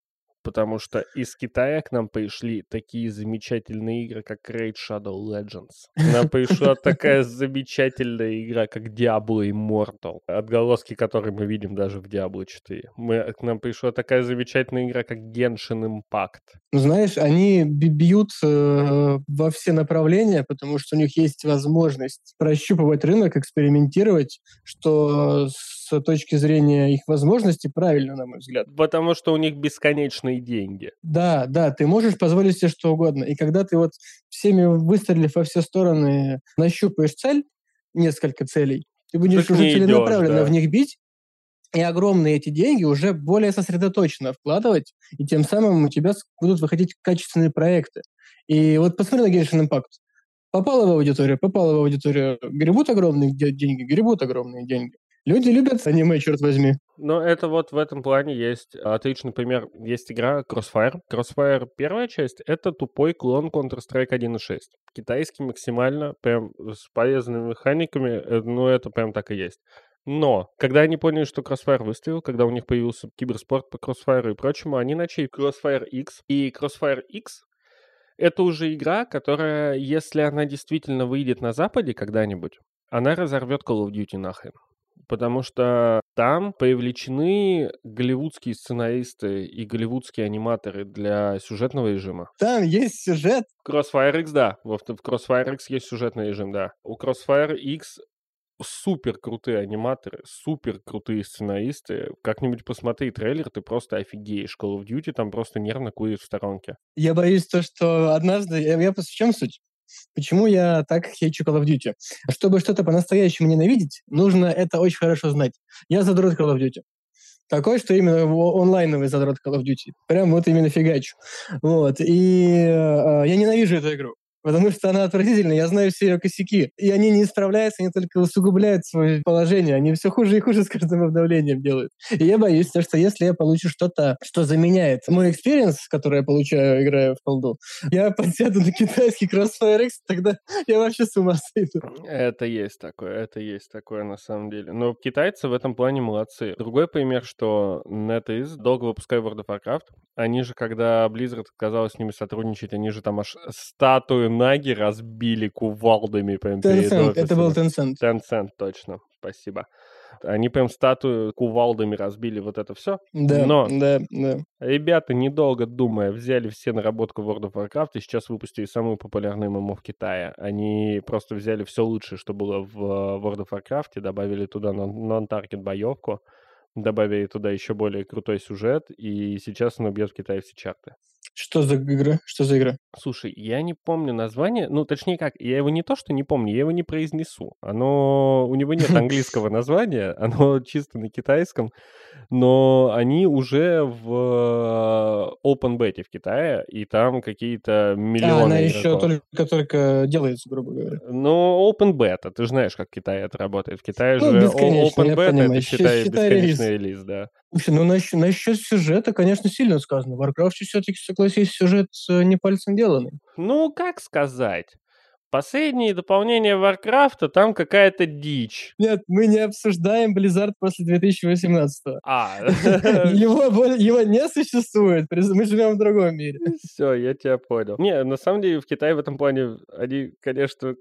Потому что из Китая к нам пришли такие замечательные игры, как Raid Shadow Legends. К нам пришла такая замечательная игра, как Diablo Immortal, отголоски которой мы видим даже в Diablo 4. Мы, к нам пришла такая замечательная игра, как Genshin Impact. Ну, знаешь, они бьют э, во все направления, потому что у них есть возможность прощупывать рынок, экспериментировать, что с точки зрения их возможностей правильно, на мой взгляд. Потому что у них бесконечные деньги. Да, да, ты можешь позволить себе что угодно. И когда ты вот всеми выстрелив во все стороны нащупаешь цель, несколько целей, ты будешь так уже целенаправленно идешь, да. в них бить, и огромные эти деньги уже более сосредоточенно вкладывать, и тем самым у тебя будут выходить качественные проекты. И вот посмотри на Genshin Impact. Попало в аудиторию, попало в аудиторию. Гребут огромные деньги, гребут огромные деньги. Люди любят аниме, черт возьми. Но это вот в этом плане есть отличный пример. Есть игра Crossfire. Crossfire первая часть — это тупой клон Counter-Strike 1.6. Китайский максимально, прям с полезными механиками, э, ну это прям так и есть. Но, когда они поняли, что Crossfire выстрелил, когда у них появился киберспорт по Crossfire и прочему, они начали Crossfire X. И Crossfire X — это уже игра, которая, если она действительно выйдет на Западе когда-нибудь, она разорвет Call of Duty нахрен потому что там привлечены голливудские сценаристы и голливудские аниматоры для сюжетного режима. Там есть сюжет? Crossfire X, да. В Crossfire X есть сюжетный режим, да. У Crossfire X супер крутые аниматоры, супер крутые сценаристы. Как-нибудь посмотри трейлер, ты просто офигеешь. Call of Duty там просто нервно курит в сторонке. Я боюсь то, что однажды... Я, я в чем суть? Почему я так хейчу Call of Duty? Чтобы что-то по-настоящему ненавидеть, нужно это очень хорошо знать. Я задрот Call of Duty. Такой, что именно онлайновый задрот Call of Duty. Прям вот именно фигачу. Вот. И э, я ненавижу эту игру потому что она отвратительная, я знаю все ее косяки. И они не исправляются, они только усугубляют свое положение, они все хуже и хуже с каждым обновлением делают. И я боюсь, что если я получу что-то, что заменяет мой experience, который я получаю, играя в колду, я подсяду на китайский Crossfire X, тогда я вообще с ума сойду. Это есть такое, это есть такое на самом деле. Но китайцы в этом плане молодцы. Другой пример, что NetEase долго выпускает World of Warcraft. Они же, когда Blizzard отказалась с ними сотрудничать, они же там аж статую Наги разбили кувалдами прям Tencent, это был Tencent. Tencent, точно, спасибо. Они прям статую кувалдами разбили вот это все. Да, Но да, да. ребята, недолго думая, взяли все наработку World of Warcraft и сейчас выпустили самую популярную ММО в Китае. Они просто взяли все лучшее, что было в World of Warcraft, и добавили туда нон-таргет боевку, добавили туда еще более крутой сюжет, и сейчас он убьет в Китае все чарты. Что за игра? Что за игра? Слушай, я не помню название. Ну, точнее как, я его не то, что не помню, я его не произнесу. Оно... У него нет английского названия, оно чисто на китайском. Но они уже в open beta в Китае, и там какие-то миллионы А, она еще только-только делается, грубо говоря. Ну, open beta, ты же знаешь, как в Китае это работает. В Китае Ну, же open beta, это считай бесконечный релиз, да. Слушай, ну насчет, насчет сюжета, конечно, сильно сказано. В Warcraft все-таки, согласись, сюжет э, не пальцем деланный. Ну, как сказать? Последние дополнения Варкрафта, там какая-то дичь. Нет, мы не обсуждаем Blizzard после 2018 А, его, его не существует. Мы живем в другом мире. все, я тебя понял. Не, на самом деле в Китае в этом плане они, конечно,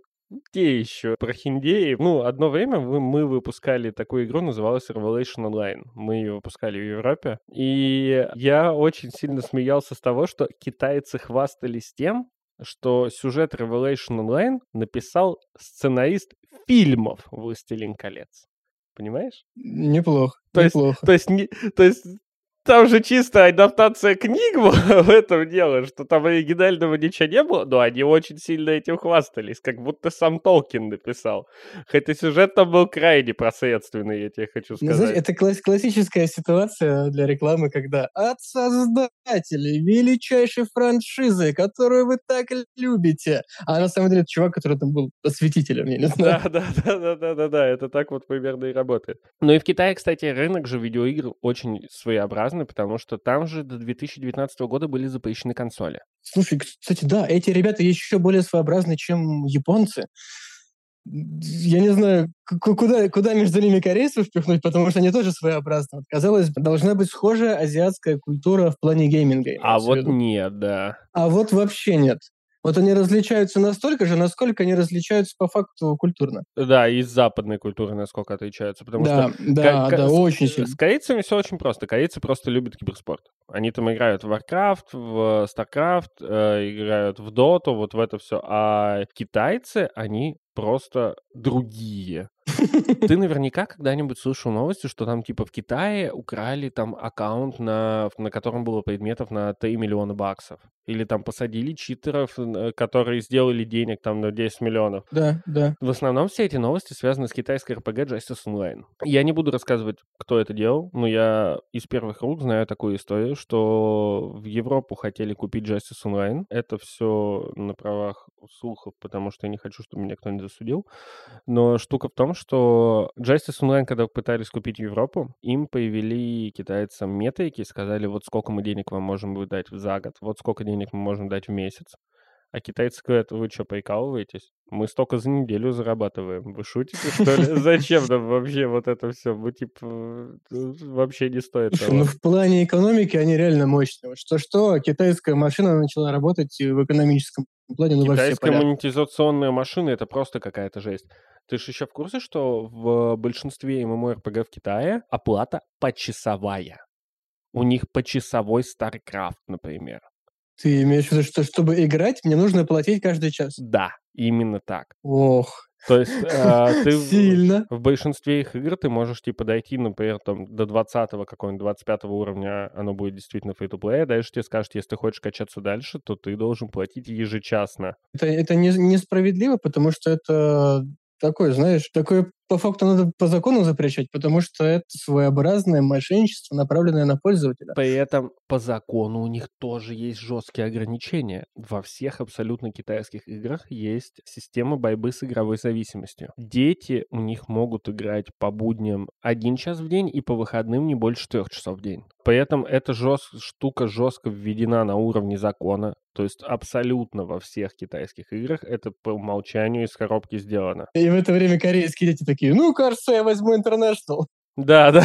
те еще прохиндеи. Ну, одно время мы, выпускали такую игру, называлась Revelation Online. Мы ее выпускали в Европе. И я очень сильно смеялся с того, что китайцы хвастались тем, что сюжет Revelation Online написал сценарист фильмов «Властелин колец». Понимаешь? Неплохо, То есть- неплохо. То есть, не, то есть там же чисто адаптация книг в этом дело, что там оригинального ничего не было, но они очень сильно этим хвастались, как будто сам Толкин написал. Хотя сюжет там был крайне просредственный, я тебе хочу Ну, знаешь, сказать. это класс- классическая ситуация для рекламы, когда от создателей величайшей франшизы, которую вы так любите, а на самом деле это чувак, который там был осветителем, я не знаю. Да, да, да, да, да, да, да, это так вот примерно и работает. Ну и в Китае, кстати, рынок же видеоигр очень своеобразный, потому что там же до 2019 года были запрещены консоли. Слушай, кстати, да, эти ребята еще более своеобразны, чем японцы. Я не знаю, куда, куда между ними корейцев впихнуть, потому что они тоже своеобразны. Казалось бы, должна быть схожая азиатская культура в плане гейминга. А вот виду. нет, да. А вот вообще нет. Вот они различаются настолько же, насколько они различаются по факту культурно. Да, и с западной культуры насколько отличаются, потому что Да, да, Ка- ка- да, с- очень э, сильно. С корейцами все очень просто. Корейцы просто любят киберспорт. Они там играют в Warcraft, в StarCraft, э, играют в Dota, вот в это все. А китайцы, они просто другие. Ты наверняка когда-нибудь слышал новости, что там типа в Китае украли там аккаунт, на, на котором было предметов на 3 миллиона баксов. Или там посадили читеров, э, которые сделали денег там на 10 миллионов. Да, да. В основном все эти новости связаны с китайской RPG Justice Online. Я не буду рассказывать, кто это делал, но я из первых рук знаю такую историю, что в Европу хотели купить Justice Online. Это все на правах слухов, потому что я не хочу, чтобы меня кто-нибудь засудил. Но штука в том, что Justice Online, когда пытались купить Европу, им появили китайцам метрики, сказали, вот сколько мы денег вам можем дать за год, вот сколько денег мы можем дать в месяц. А китайцы говорят, вы что, прикалываетесь? Мы столько за неделю зарабатываем. Вы шутите, что ли? Зачем нам вообще вот это все? Типа, э, вообще не стоит ну того. в плане экономики они реально мощные. Что-что, китайская машина начала работать и в экономическом плане, ну, Китайская монетизационная машина — это просто какая-то жесть. Ты же еще в курсе, что в большинстве MMORPG в Китае оплата почасовая? У них почасовой StarCraft, например. Ты имеешь в виду, что чтобы играть, мне нужно платить каждый час? Да, именно так. Ох, То есть э, ты Сильно. В, в большинстве их игр ты можешь типа дойти, например, там до 20 какого-нибудь 25 уровня, оно будет действительно free-to-play, а дальше тебе скажут, если ты хочешь качаться дальше, то ты должен платить ежечасно. Это, это не, несправедливо, потому что это такой, знаешь, такой по факту надо по закону запрещать, потому что это своеобразное мошенничество, направленное на пользователя. При этом по закону у них тоже есть жесткие ограничения. Во всех абсолютно китайских играх есть система борьбы с игровой зависимостью. Дети у них могут играть по будням один час в день и по выходным не больше трех часов в день. При этом эта жест... штука жестко введена на уровне закона. То есть абсолютно во всех китайских играх это по умолчанию из коробки сделано. И в это время корейские дети такие, ну, кажется, я возьму International. Да, да,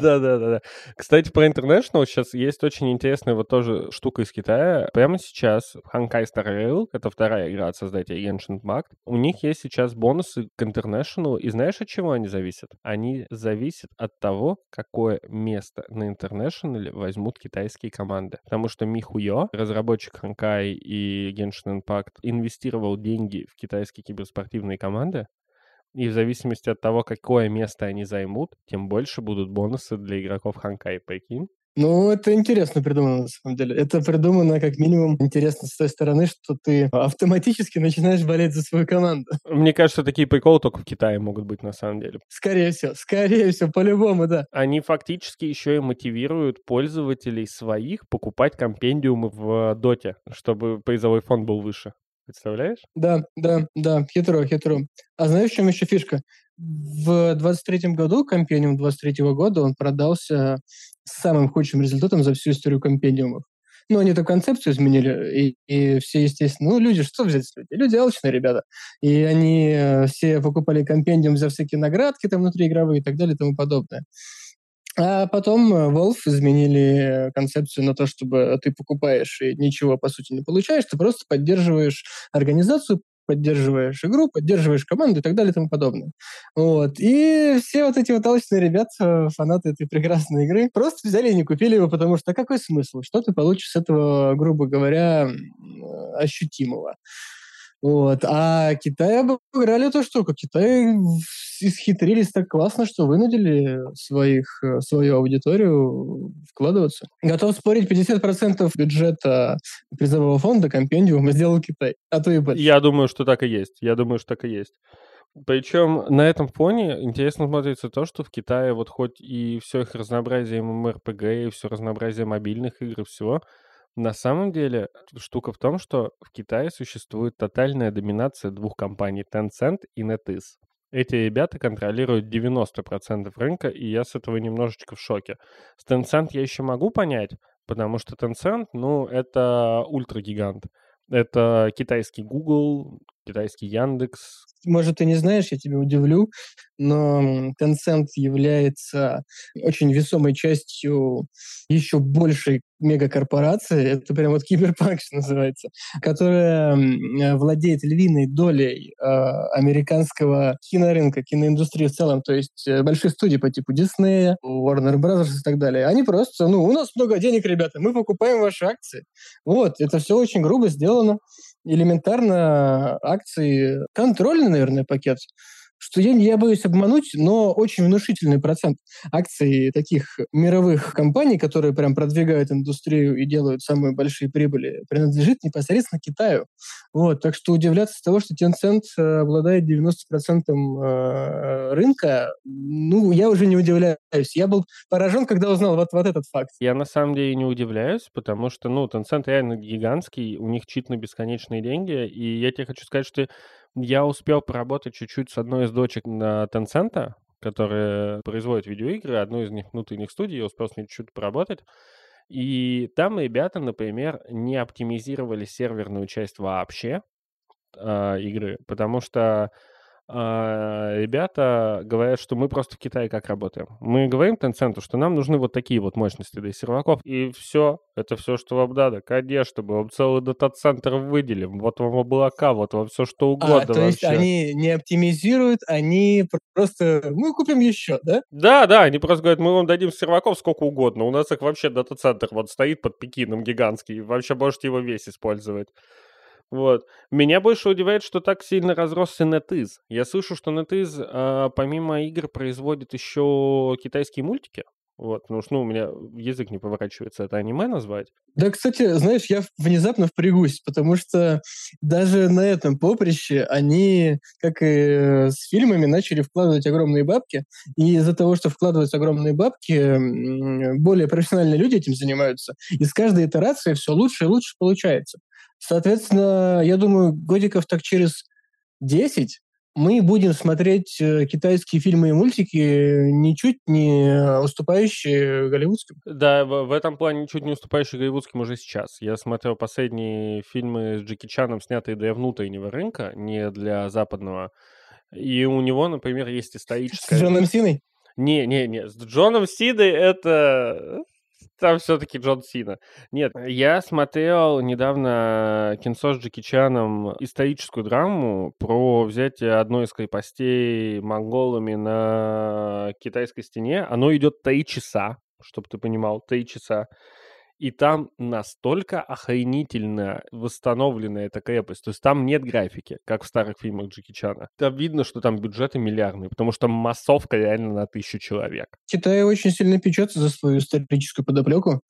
да, да, да, да. Кстати, про International сейчас есть очень интересная вот тоже штука из Китая. Прямо сейчас Hankai Star Rail, это вторая игра от создателя Genshin Impact, у них есть сейчас бонусы к International, и знаешь, от чего они зависят? Они зависят от того, какое место на International возьмут китайские команды. Потому что Михуё, разработчик Hankai и Genshin Impact, инвестировал деньги в китайские киберспортивные команды, и в зависимости от того, какое место они займут, тем больше будут бонусы для игроков Ханкай, прикинь. Ну, это интересно придумано, на самом деле. Это придумано, как минимум, интересно с той стороны, что ты автоматически начинаешь болеть за свою команду. Мне кажется, такие приколы только в Китае могут быть, на самом деле. Скорее всего, скорее всего, по-любому, да. Они фактически еще и мотивируют пользователей своих покупать компендиумы в Доте, чтобы призовой фонд был выше. Представляешь? Да, да, да, хитро, хитро. А знаешь, в чем еще фишка? В 23-м году, компениум 23-го года, он продался с самым худшим результатом за всю историю компениумов. Ну, они эту концепцию изменили, и, и все, естественно, ну, люди, что взять с людей? Люди алчные ребята. И они э, все покупали компендиум за всякие наградки там внутри игровые и так далее и тому подобное. А потом э, Valve изменили концепцию на то, чтобы ты покупаешь и ничего, по сути, не получаешь, ты просто поддерживаешь организацию, поддерживаешь игру, поддерживаешь команду и так далее и тому подобное. Вот. И все вот эти вот толчные ребята, фанаты этой прекрасной игры, просто взяли и не купили его, потому что а какой смысл? Что ты получишь с этого, грубо говоря, ощутимого? Вот. А Китай обыграли эту штуку. Китай исхитрились так классно, что вынудили своих, э, свою аудиторию вкладываться. Готов спорить, 50% бюджета призового фонда компендиума сделал Китай, а то и больше. Я думаю, что так и есть. Я думаю, что так и есть. Причем на этом фоне интересно смотрится то, что в Китае вот хоть и все их разнообразие MMORPG, и все разнообразие мобильных игр и всего, на самом деле штука в том, что в Китае существует тотальная доминация двух компаний Tencent и NetEase. Эти ребята контролируют 90% рынка, и я с этого немножечко в шоке. С Tencent я еще могу понять, потому что Tencent, ну, это ультрагигант. Это китайский Google, китайский Яндекс. Может, ты не знаешь, я тебя удивлю, но Tencent является очень весомой частью еще большей мегакорпорации, это прям вот киберпанк, называется, которая владеет львиной долей э, американского кинорынка, киноиндустрии в целом, то есть э, большие студии по типу Disney, Warner Bros. и так далее. Они просто, ну, у нас много денег, ребята, мы покупаем ваши акции. Вот, это все очень грубо сделано элементарно акции, контрольный, наверное, пакет что я, я боюсь обмануть, но очень внушительный процент акций таких мировых компаний, которые прям продвигают индустрию и делают самые большие прибыли, принадлежит непосредственно Китаю. Вот, так что удивляться того, что Tencent э, обладает 90% э, рынка, ну, я уже не удивляюсь. Я был поражен, когда узнал вот, вот этот факт. Я на самом деле не удивляюсь, потому что, ну, Tencent реально гигантский, у них чит на бесконечные деньги, и я тебе хочу сказать, что я успел поработать чуть-чуть с одной из дочек на Tencent, которая производит видеоигры, одну из них внутренних студий, я успел с ней чуть-чуть поработать. И там ребята, например, не оптимизировали серверную часть вообще э, игры, потому что ребята говорят, что мы просто в Китае как работаем. Мы говорим Tencent, что нам нужны вот такие вот мощности для серваков, и все, это все, что вам надо. Конечно, мы вам целый дата-центр выделим, вот вам облака, вот вам все, что угодно а, то есть они не оптимизируют, они просто, мы купим еще, да? Да, да, они просто говорят, мы вам дадим серваков сколько угодно, у нас их вообще дата-центр вот стоит под Пекином гигантский, вообще можете его весь использовать. Вот. Меня больше удивляет, что так сильно разросся NetEase. Я слышу, что NetEase а, помимо игр производит еще китайские мультики. Вот, потому что, ну, у меня язык не поворачивается это аниме назвать. Да, кстати, знаешь, я внезапно впрягусь, потому что даже на этом поприще они, как и с фильмами, начали вкладывать огромные бабки. И из-за того, что вкладывают огромные бабки, более профессиональные люди этим занимаются. И с каждой итерацией все лучше и лучше получается. Соответственно, я думаю, годиков так через 10 мы будем смотреть э, китайские фильмы и мультики ничуть не уступающие голливудским. Да, в, в этом плане ничуть не уступающие голливудским уже сейчас. Я смотрел последние фильмы с Джеки Чаном, снятые для внутреннего рынка, не для западного. И у него, например, есть историческая... С Джоном Синой? Не, не, не, с Джоном Сидой это там все-таки Джон Сина. Нет, я смотрел недавно кинцо с Джеки Чаном историческую драму про взятие одной из крепостей монголами на китайской стене. Оно идет три часа, чтобы ты понимал, три часа. И там настолько охренительно восстановленная эта крепость. То есть там нет графики, как в старых фильмах Джеки Чана. Там видно, что там бюджеты миллиардные, потому что массовка реально на тысячу человек. Китай очень сильно печется за свою историческую подоплеку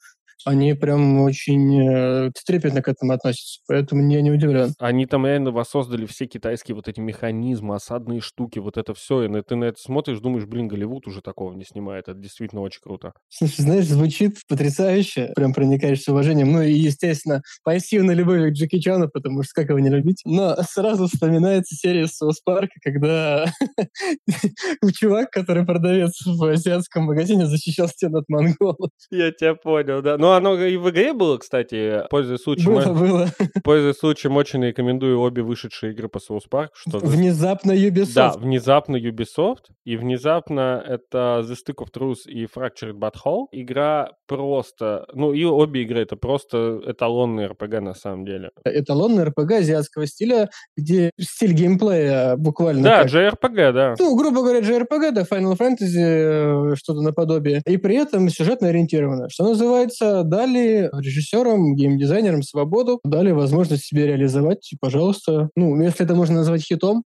они прям очень э, трепетно к этому относятся, поэтому я не удивлен. Они там реально воссоздали все китайские вот эти механизмы, осадные штуки, вот это все, и ты на это смотришь, думаешь, блин, Голливуд уже такого не снимает, это действительно очень круто. Слушай, знаешь, звучит потрясающе, прям проникаешь с уважением, ну и, естественно, пассивно любовь к Джеки Чану, потому что как его не любить, но сразу вспоминается серия Соус Парка, когда чувак, который продавец в азиатском магазине, защищал стену от монголов. Я тебя понял, да. Ну, оно и в игре было, кстати, пользуясь случаем. Было, было. Пользуясь случаем, очень рекомендую обе вышедшие игры по South Park. Что внезапно Ubisoft. Да, внезапно Ubisoft. И внезапно это The Stick of Truth и Fractured But Whole. Игра просто... Ну, и обе игры это просто эталонный RPG на самом деле. Эталонный RPG азиатского стиля, где стиль геймплея буквально... Да, как... JRPG, да. Ну, грубо говоря, JRPG, да, Final Fantasy, э, что-то наподобие. И при этом сюжетно ориентировано. Что называется, дали режиссерам, геймдизайнерам свободу, дали возможность себе реализовать, пожалуйста. Ну, если это можно назвать хитом,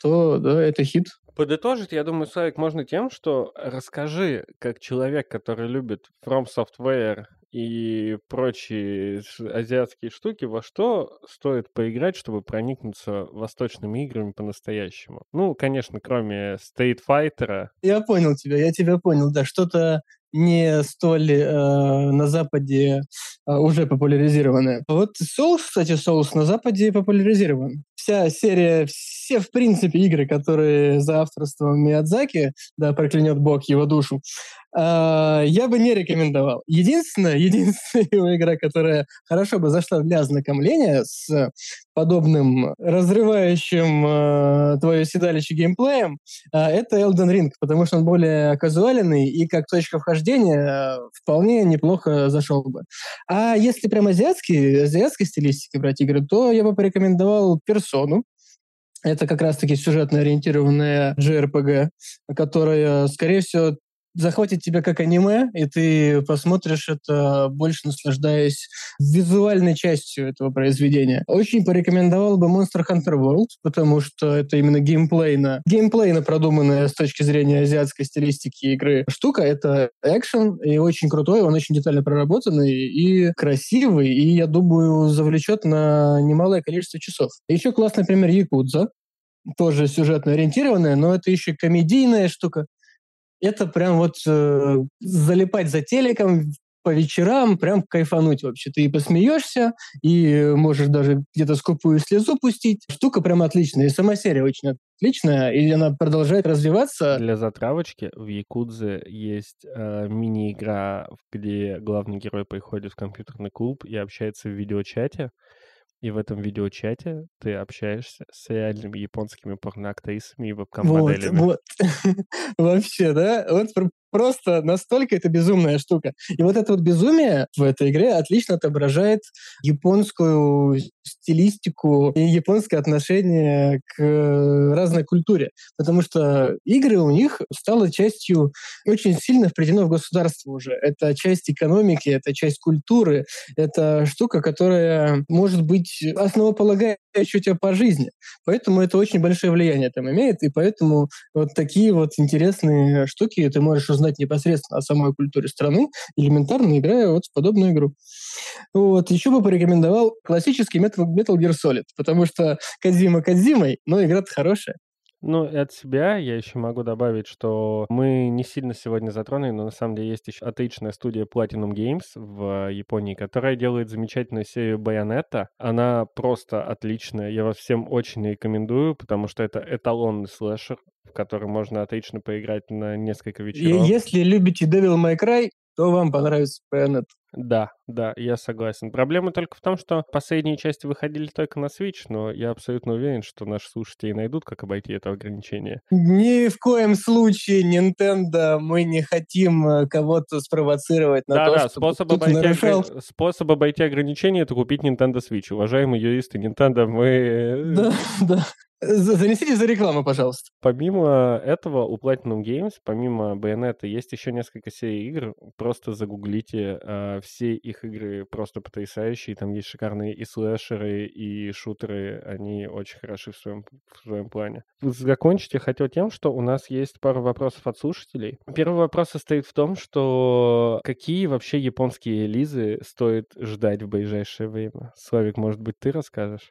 то да, это хит. Подытожить, я думаю, Славик, можно тем, что расскажи, как человек, который любит From Software и прочие азиатские штуки, во что стоит поиграть, чтобы проникнуться восточными играми по-настоящему? Ну, конечно, кроме State Fighter. Я понял тебя, я тебя понял, да, что-то не столь э, на Западе э, уже популяризированная. Вот соус, кстати, соус на Западе популяризирован. Вся серия, все, в принципе, игры, которые за авторством Миядзаки, да, проклянет бог его душу, э, я бы не рекомендовал. Единственная, единственная его игра, которая хорошо бы зашла для ознакомления с подобным разрывающим э, твое седалище геймплеем, э, это Elden Ring, потому что он более казуальный и как точка вхождения э, вполне неплохо зашел бы. А если прям азиатский, азиатской стилистики брать игры, то я бы порекомендовал Персону. Это как раз-таки сюжетно ориентированная JRPG, которая, скорее всего, захватит тебя как аниме, и ты посмотришь это, больше наслаждаясь визуальной частью этого произведения. Очень порекомендовал бы Monster Hunter World, потому что это именно геймплейно, геймплейно продуманная с точки зрения азиатской стилистики игры штука. Это экшен, и очень крутой, он очень детально проработанный и красивый, и, я думаю, завлечет на немалое количество часов. Еще классный пример Якудза, тоже сюжетно ориентированная, но это еще комедийная штука это прям вот э, залипать за телеком по вечерам, прям кайфануть вообще. Ты и посмеешься, и можешь даже где-то скупую слезу пустить. Штука прям отличная. И сама серия очень отличная, и она продолжает развиваться. Для затравочки в Якудзе есть э, мини-игра, где главный герой приходит в компьютерный клуб и общается в видеочате. И в этом видеочате ты общаешься с реальными японскими порноактрисами и вебкам-моделями. Вот, вот. Вообще, да? Вот просто настолько это безумная штука. И вот это вот безумие в этой игре отлично отображает японскую стилистику и японское отношение к разной культуре. Потому что игры у них стало частью очень сильно вплетено в государство уже. Это часть экономики, это часть культуры, это штука, которая может быть основополагающей у тебя по жизни. Поэтому это очень большое влияние там имеет, и поэтому вот такие вот интересные штуки ты можешь узнать непосредственно о самой культуре страны, элементарно играя вот в подобную игру. Вот. Еще бы порекомендовал классический Metal, Metal Gear Solid, потому что Кадзима Кадзимой, но игра-то хорошая. Ну, и от себя я еще могу добавить, что мы не сильно сегодня затронули, но на самом деле есть еще отличная студия Platinum Games в Японии, которая делает замечательную серию Bayonetta. Она просто отличная. Я вас всем очень рекомендую, потому что это эталонный слэшер, в который можно отлично поиграть на несколько вечеров. И если любите Devil May Cry, то вам понравится Bayonetta. Да, да, я согласен. Проблема только в том, что последние части выходили только на Switch, но я абсолютно уверен, что наши слушатели найдут, как обойти это ограничение. Ни в коем случае, Nintendo, мы не хотим э, кого-то спровоцировать на да, то, да, чтобы способ обойти, нарушал. способ обойти ограничения — это купить Nintendo Switch. Уважаемые юристы Nintendo, мы... э, Да, да. За- Занесите за рекламу, пожалуйста. Помимо этого, у Platinum Games, помимо Bayonetta, есть еще несколько серий игр. Просто загуглите. а, все их игры просто потрясающие. Там есть шикарные и слэшеры, и шутеры. Они очень хороши в своем, в своем плане. Закончить я хотел тем, что у нас есть пару вопросов от слушателей. Первый вопрос состоит в том, что какие вообще японские релизы стоит ждать в ближайшее время? Славик, может быть, ты расскажешь?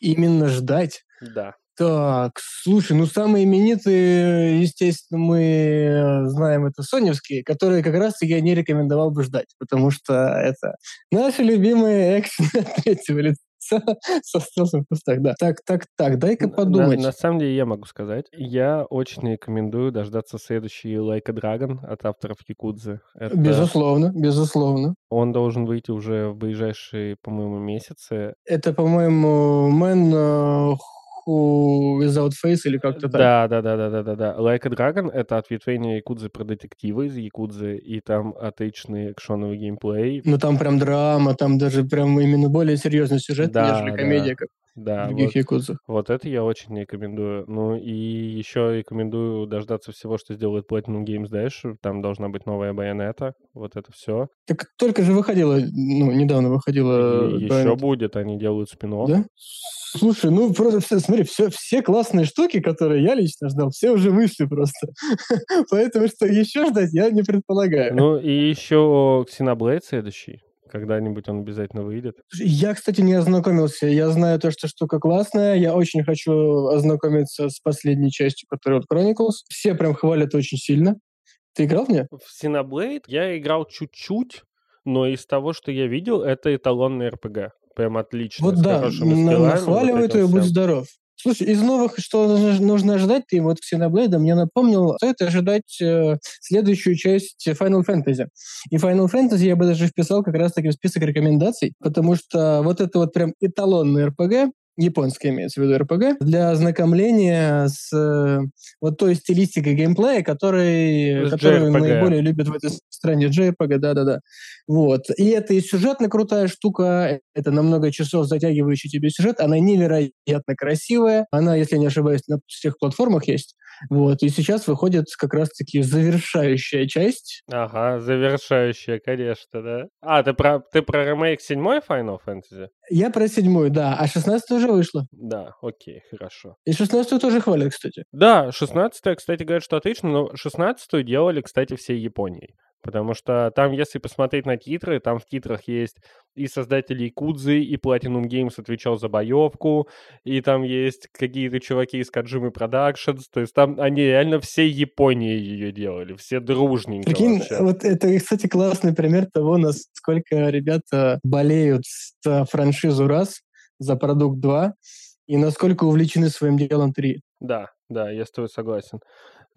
Именно ждать. Да. Так, слушай, ну самые именитые, естественно, мы знаем, это соневские, которые как раз я не рекомендовал бы ждать, потому что это наши любимые экшены от третьего лица со стелсом в кустах, да. Так, так, так, дай-ка На, подумать. на самом деле я могу сказать, я очень рекомендую дождаться следующий Like a Dragon от авторов Якудзы. Это Безусловно, безусловно. он должен выйти уже в ближайшие, по-моему, месяцы. Это, по-моему, Who Without Face или как-то так. Да, да, да, да, да, да, да. Like a Dragon это ответвление Якудзы про детективы из Якудзы, и там отличный экшоновый геймплей. Ну там прям драма, там даже прям именно более серьезный сюжет, Да, нежели да. комедия, как Да, других вот, якудзах. вот это я очень рекомендую. Ну и еще рекомендую дождаться всего, что сделает Platinum Games дальше. Там должна быть новая Байонета. Вот это все. Так только же выходила, ну, недавно выходила... И еще Bayonetta. будет, они делают спин Да? Слушай, ну просто все, смотри, все, все классные штуки, которые я лично ждал, все уже вышли просто. Поэтому что еще ждать, я не предполагаю. Ну и еще Xenoblade следующий. Когда-нибудь он обязательно выйдет. Я, кстати, не ознакомился. Я знаю то, что штука классная. Я очень хочу ознакомиться с последней частью, которая вот Chronicles. Все прям хвалят очень сильно. Ты играл в нее? В Xenoblade я играл чуть-чуть, но из того, что я видел, это эталонный РПГ. Прям отлично. Вот с да, нахваливают вот ее, будь здоров. Слушай, из новых, что нужно- ожидать, ты вот Xenoblade мне напомнил, стоит ожидать э, следующую часть Final Fantasy. И Final Fantasy я бы даже вписал как раз-таки в список рекомендаций, потому что вот это вот прям эталонный РПГ, японский имеется в виду РПГ, для ознакомления с э, вот той стилистикой геймплея, который, которую наиболее любят в этой стране. JRPG, да-да-да. Вот. И это и сюжетно крутая штука, это на много часов затягивающий тебе сюжет, она невероятно красивая, она, если не ошибаюсь, на всех платформах есть. Вот. И сейчас выходит как раз-таки завершающая часть. Ага, завершающая, конечно, да. А, ты про, ты про ремейк седьмой Final Fantasy? Я про седьмую, да, а 16 уже вышло. Да, окей, хорошо. И 16 тоже хвалят, кстати. Да, 16 кстати, говорят, что отлично, но 16 делали, кстати, всей Японией. Потому что там, если посмотреть на титры, там в титрах есть и создатели Якудзы, и Platinum Games отвечал за боевку, и там есть какие-то чуваки из Kojima Productions, то есть там они реально всей Японии ее делали, все дружненько Прикинь, вообще. вот это, кстати, классный пример того, насколько ребята болеют за франшизу раз, за продукт два, и насколько увлечены своим делом три. Да, да, я с тобой согласен.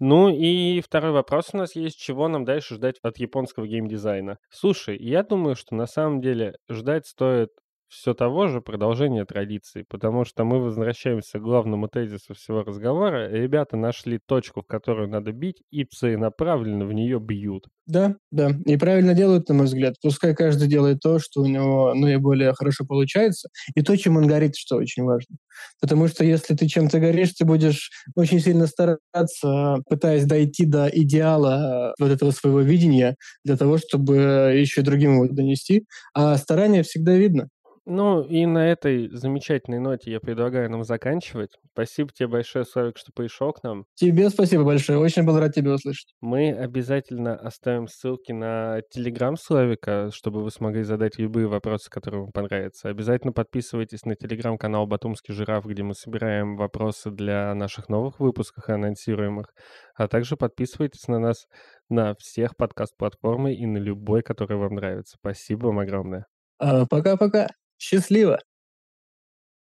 Ну и второй вопрос у нас есть, чего нам дальше ждать от японского геймдизайна. Слушай, я думаю, что на самом деле ждать стоит все того же продолжение традиции, потому что мы возвращаемся к главному тезису всего разговора. Ребята нашли точку, в которую надо бить, и целенаправленно в нее бьют. Да, да. И правильно делают, на мой взгляд. Пускай каждый делает то, что у него наиболее хорошо получается, и то, чем он горит, что очень важно. Потому что если ты чем-то горишь, ты будешь очень сильно стараться, пытаясь дойти до идеала вот этого своего видения, для того, чтобы еще другим его донести. А старание всегда видно. Ну, и на этой замечательной ноте я предлагаю нам заканчивать. Спасибо тебе большое, Славик, что пришел к нам. Тебе спасибо большое. Очень был рад тебя услышать. Мы обязательно оставим ссылки на Телеграм Славика, чтобы вы смогли задать любые вопросы, которые вам понравятся. Обязательно подписывайтесь на Телеграм-канал «Батумский жираф», где мы собираем вопросы для наших новых выпусков и анонсируемых. А также подписывайтесь на нас на всех подкаст-платформах и на любой, который вам нравится. Спасибо вам огромное. А, пока-пока. Счастливо!